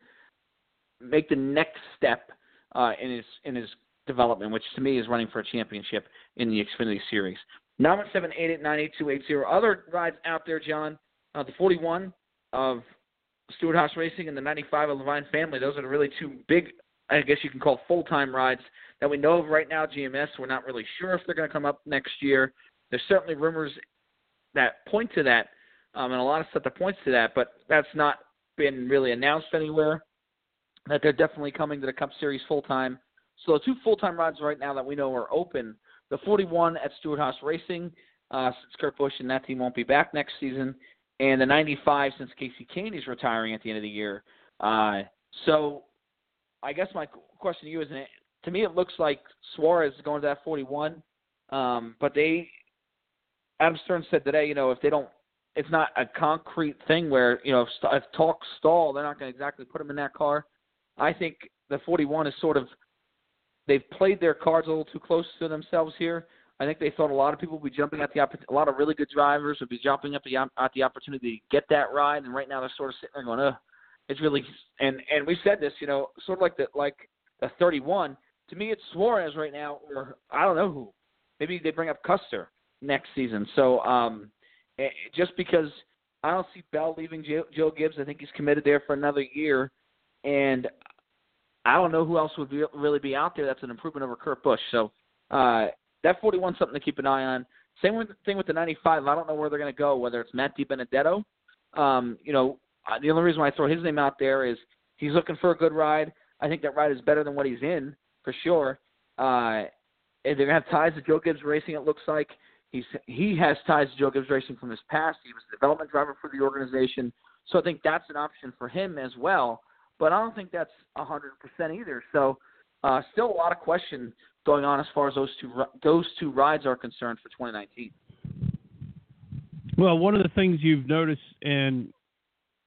make the next step uh, in his in his development, which to me is running for a championship in the Xfinity Series. 917-889-8280. Other rides out there, John, uh, the 41 of Stewart Haas Racing and the 95 of Leavine Family. Those are really two big, I guess you can call full-time rides that we know of right now. GMS, we're not really sure if they're going to come up next year. There's certainly rumors that point to that, um, and a lot of stuff that points to that, but that's not been really announced anywhere. That they're definitely coming to the Cup Series full time. So the two full-time rides right now that we know are open, the 41 at Stewart Haas Racing, uh, since Kurt Busch and that team won't be back next season, and the 95 since Kasey Kahne's retiring at the end of the year. Uh, so I guess my question to you is, to me, it looks like Suarez is going to that 41, um, but they, Adam Stern said today, you know, if they don't, it's not a concrete thing where you know if, if talks stall, they're not going to exactly put him in that car. I think the 41 is sort of they've played their cards a little too close to themselves here. I think they thought a lot of people would be jumping at the a lot of really good drivers would be jumping up the, at the opportunity to get that ride, and right now they're sort of sitting there going, "Uh, it's really." And and we said this, you know, sort of like the like the 31. To me, it's Suarez right now, or I don't know who. Maybe they bring up Custer next season. So um, eh, just because I don't see Bell leaving Joe, Joe Gibbs, I think he's committed there for another year, and I don't know who else would be, really be out there that's an improvement over Kurt Busch. So uh, that 41 something to keep an eye on. Same thing with the 95. I don't know where they're going to go, whether it's Matt DiBenedetto. Um, you know, uh, the only reason why I throw his name out there is he's looking for a good ride. I think that ride is better than what he's in for sure. Uh, and they're to have ties to Joe Gibbs Racing. It looks like he's he has ties to Joe Gibbs Racing from his past. He was a development driver for the organization, so I think that's an option for him as well. But I don't think that's a hundred percent either. So uh, still a lot of question going on as far as those two those two rides are concerned for 2019. Well, one of the things you've noticed, and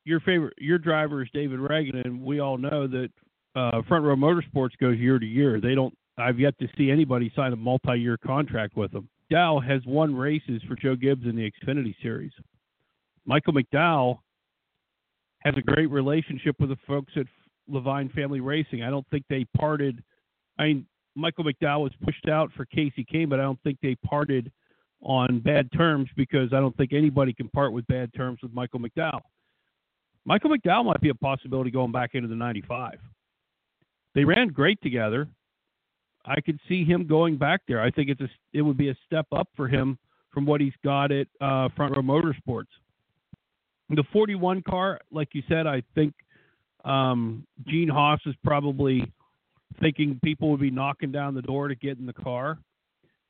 your favorite your driver is David Ragan, and we all know that uh, Front Row Motorsports goes year to year. They don't. I've yet to see anybody sign a multi-year contract with them. Dow has won races for Joe Gibbs in the Xfinity Series. Michael McDowell has a great relationship with the folks at Leavine Family Racing. I don't think they parted. I mean, Michael McDowell was pushed out for Kasey Kahne, but I don't think they parted on bad terms because I don't think anybody can part with bad terms with Michael McDowell. Michael McDowell might be a possibility going back into the 95. They ran great together. I could see him going back there. I think it's a it would be a step up for him from what he's got at uh, Front Row Motorsports. The 41 car, like you said, I think um, Gene Haas is probably thinking people would be knocking down the door to get in the car.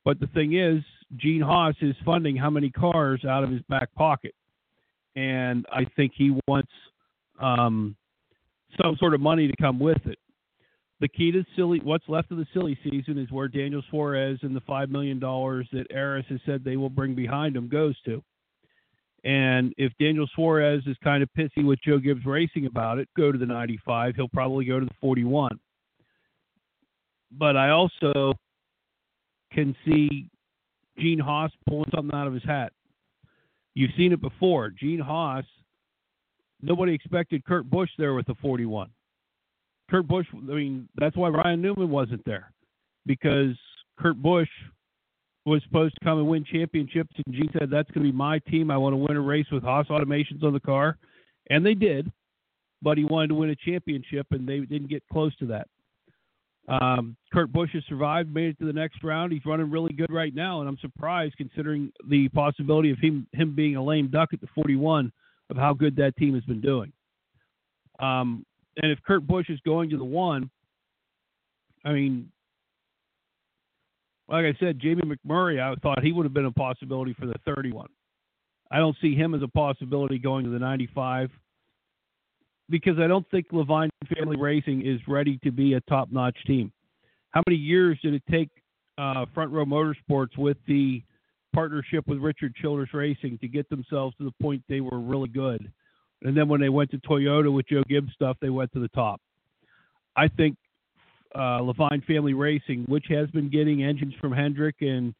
But the thing is, Gene Haas is funding how many cars out of his back pocket, and I think he wants um, some sort of money to come with it. The key to silly, what's left of the silly season is where Daniel Suarez and the five million dollars that ARRIS has said they will bring behind him goes to. And if Daniel Suarez is kind of pissy with Joe Gibbs Racing about it, go to the 95. He'll probably go to the 41 but I also can see Gene Haas pulling something out of his hat. You've seen it before. Gene Haas, nobody expected Kurt Busch there with the 41. Kurt Busch, I mean, that's why Ryan Newman wasn't there because Kurt Busch was supposed to come and win championships, and Gene said, That's going to be my team. I want to win a race with Haas Automations on the car. And they did, but he wanted to win a championship, and they didn't get close to that. Um, Kurt Busch has survived, made it to the next round. He's running really good right now, and I'm surprised considering the possibility of him him being a lame duck at the 41 of how good that team has been doing. Um, and if Kurt Busch is going to the one, I mean, like I said, Jamie McMurray, I thought he would have been a possibility for the 31. I don't see him as a possibility going to the 95 because I don't think Leavine Family Racing is ready to be a top notch team. How many years did it take uh, Front Row Motorsports with the partnership with Richard Childress Racing to get themselves to the point they were really good? And then when they went to Toyota with Joe Gibbs stuff, they went to the top. I think uh, Leavine Family Racing, which has been getting engines from Hendrick and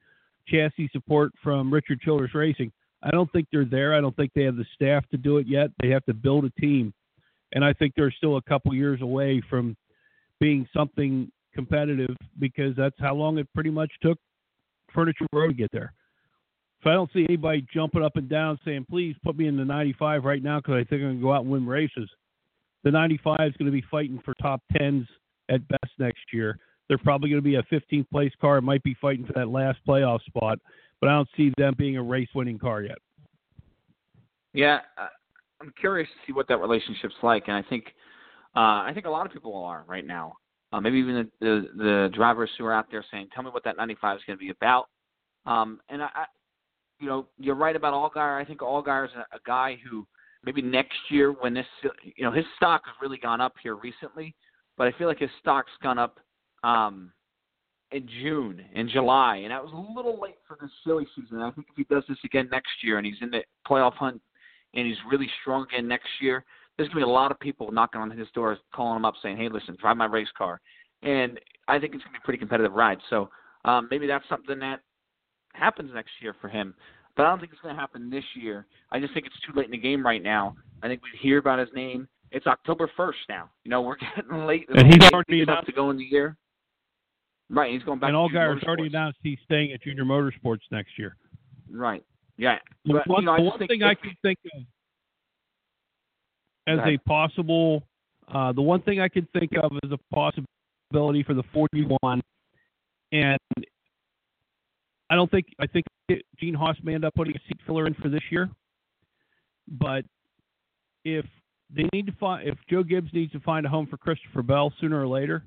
chassis support from Richard Childress Racing, I don't think they're there. I don't think they have the staff to do it yet. They have to build a team and I think they're still a couple years away from being something competitive because that's how long it pretty much took Furniture Row to get there. So I don't see anybody jumping up and down saying, "Please put me in the 95 right now because I think I'm going to go out and win races." The 95 is going to be fighting for top tens at best next year. They're probably going to be a 15th place car. It might be fighting for that last playoff spot, but I don't see them being a race winning car yet. Yeah, I'm curious to see what that relationship's like, and I think uh, I think a lot of people are right now. uh, maybe even the, the the drivers who are out there saying, "Tell me what that 95 is going to be about." Um, and I, I, you know, you're right about Allgaier. I think Allgaier is a, a guy who maybe next year when this, you know, his stock has really gone up here recently, but I feel like his stock's gone up um, in June, in July, and that was a little late for this silly season. I think if he does this again next year and he's in the playoff hunt and he's really strong again next year, there's going to be a lot of people knocking on his door, calling him up, saying, "Hey, listen, drive my race car," and I think it's going to be a pretty competitive ride. So um, maybe that's something that happens next year for him. But I don't think it's going to happen this year. I just think it's too late in the game right now. I think we hear about his name. It's October 1st now. You know, we're getting late. And he's already announced- to go in the year. Right, he's going back. and Allgaier's already announced he's staying at Junior Motorsports next year. Right. Yeah. The But, one, you know, one thing I can think of as a possible, uh, the one thing I can think of as a possibility for the 41, and I don't think I think Gene Haas may end up putting a seat filler in for this year, but if they need to find, if Joe Gibbs needs to find a home for Christopher Bell sooner or later,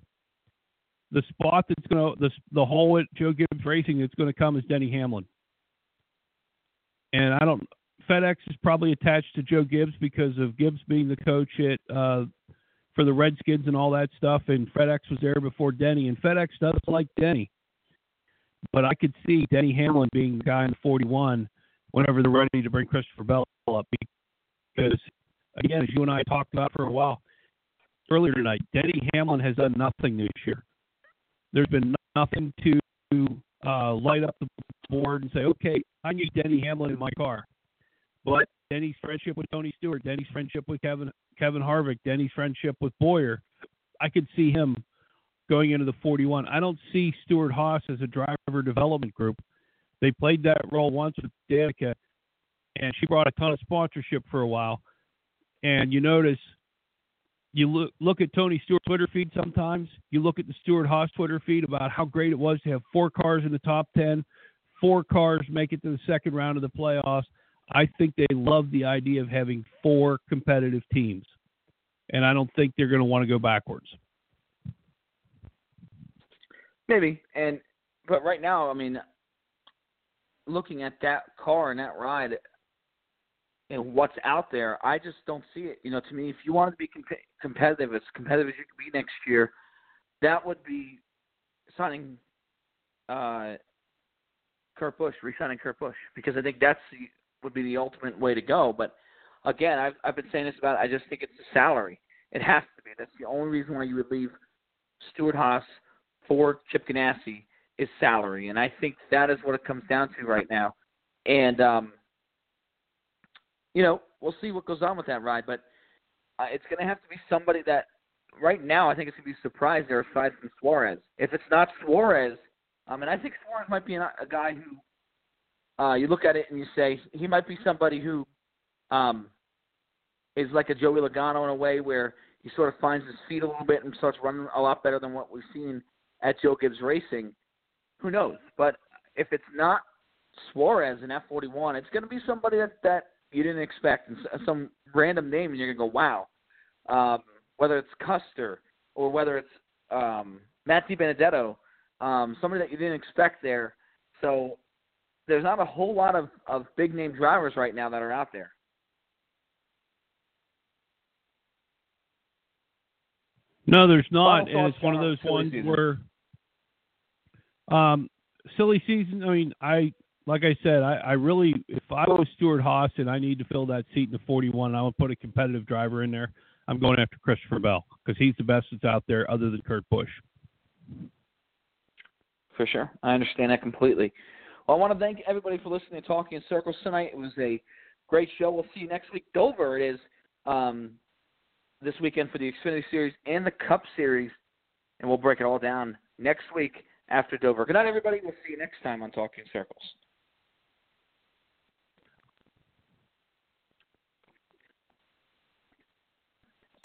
the spot that's going to the the hole at Joe Gibbs Racing that's going to come is Denny Hamlin. And I don't. FedEx is probably attached to Joe Gibbs because of Gibbs being the coach at uh, for the Redskins and all that stuff. And FedEx was there before Denny, and FedEx doesn't like Denny. But I could see Denny Hamlin being the guy in the 41 whenever they're ready to bring Christopher Bell up. Because again, as you and I talked about for a while earlier tonight, Denny Hamlin has done nothing this year. There's been nothing to uh, light up the board and say, okay, I need Denny Hamlin in my car. But Denny's friendship with Tony Stewart, Denny's friendship with Kevin Kevin Harvick, Denny's friendship with Bowyer, I could see him going into the 41. I don't see Stewart Haas as a driver development group. They played that role once with Danica, and she brought a ton of sponsorship for a while. And you notice, you look look at Tony Stewart's Twitter feed sometimes. You look at the Stewart Haas Twitter feed about how great it was to have four cars in the top 10, four cars make it to the second round of the playoffs. I think they love the idea of having four competitive teams. And I don't think they're going to want to go backwards. Maybe. And but right now, I mean, looking at that car and that ride and what's out there, I just don't see it. You know, to me, if you wanted to be comp- competitive, as competitive as you could be next year, that would be signing uh, Kurt Busch, re-signing Kurt Busch, because I think that's the, would be the ultimate way to go. But again, I've I've been saying this about. I just think it's the salary. It has to be. That's the only reason why you would leave Stewart Haas for Chip Ganassi is salary, and I think that is what it comes down to right now. And um, you know, we'll see what goes on with that ride, but uh, it's going to have to be somebody that right now I think it's going to be surprised there aside from Suarez. If it's not Suarez, I mean, I think Suarez might be an, a guy who uh, you look at it and you say he might be somebody who um, is like a Joey Logano in a way where he sort of finds his feet a little bit and starts running a lot better than what we've seen at Joe Gibbs Racing. Who knows? But if it's not Suarez in F41, it's going to be somebody that that you didn't expect, and some random name, and you're going to go, wow. Um, whether it's Custer or whether it's um, Matt DiBenedetto, um, somebody that you didn't expect there. So there's not a whole lot of, of big name drivers right now that are out there. No, there's not, and it's one of those ones season. where, um, silly season. I mean, I like I said, I, I really, if I was Stewart Haas and I need to fill that seat in the 41, I would put a competitive driver in there. I'm going after Christopher Bell because he's the best that's out there, other than Kurt Busch. For sure. I understand that completely. Well, I want to thank everybody for listening to Talking in Circles tonight. It was a great show. We'll see you next week. Dover it is um, this weekend for the Xfinity Series and the Cup Series, and we'll break it all down next week after Dover. Good night, everybody. We'll see you next time on Talking Circles.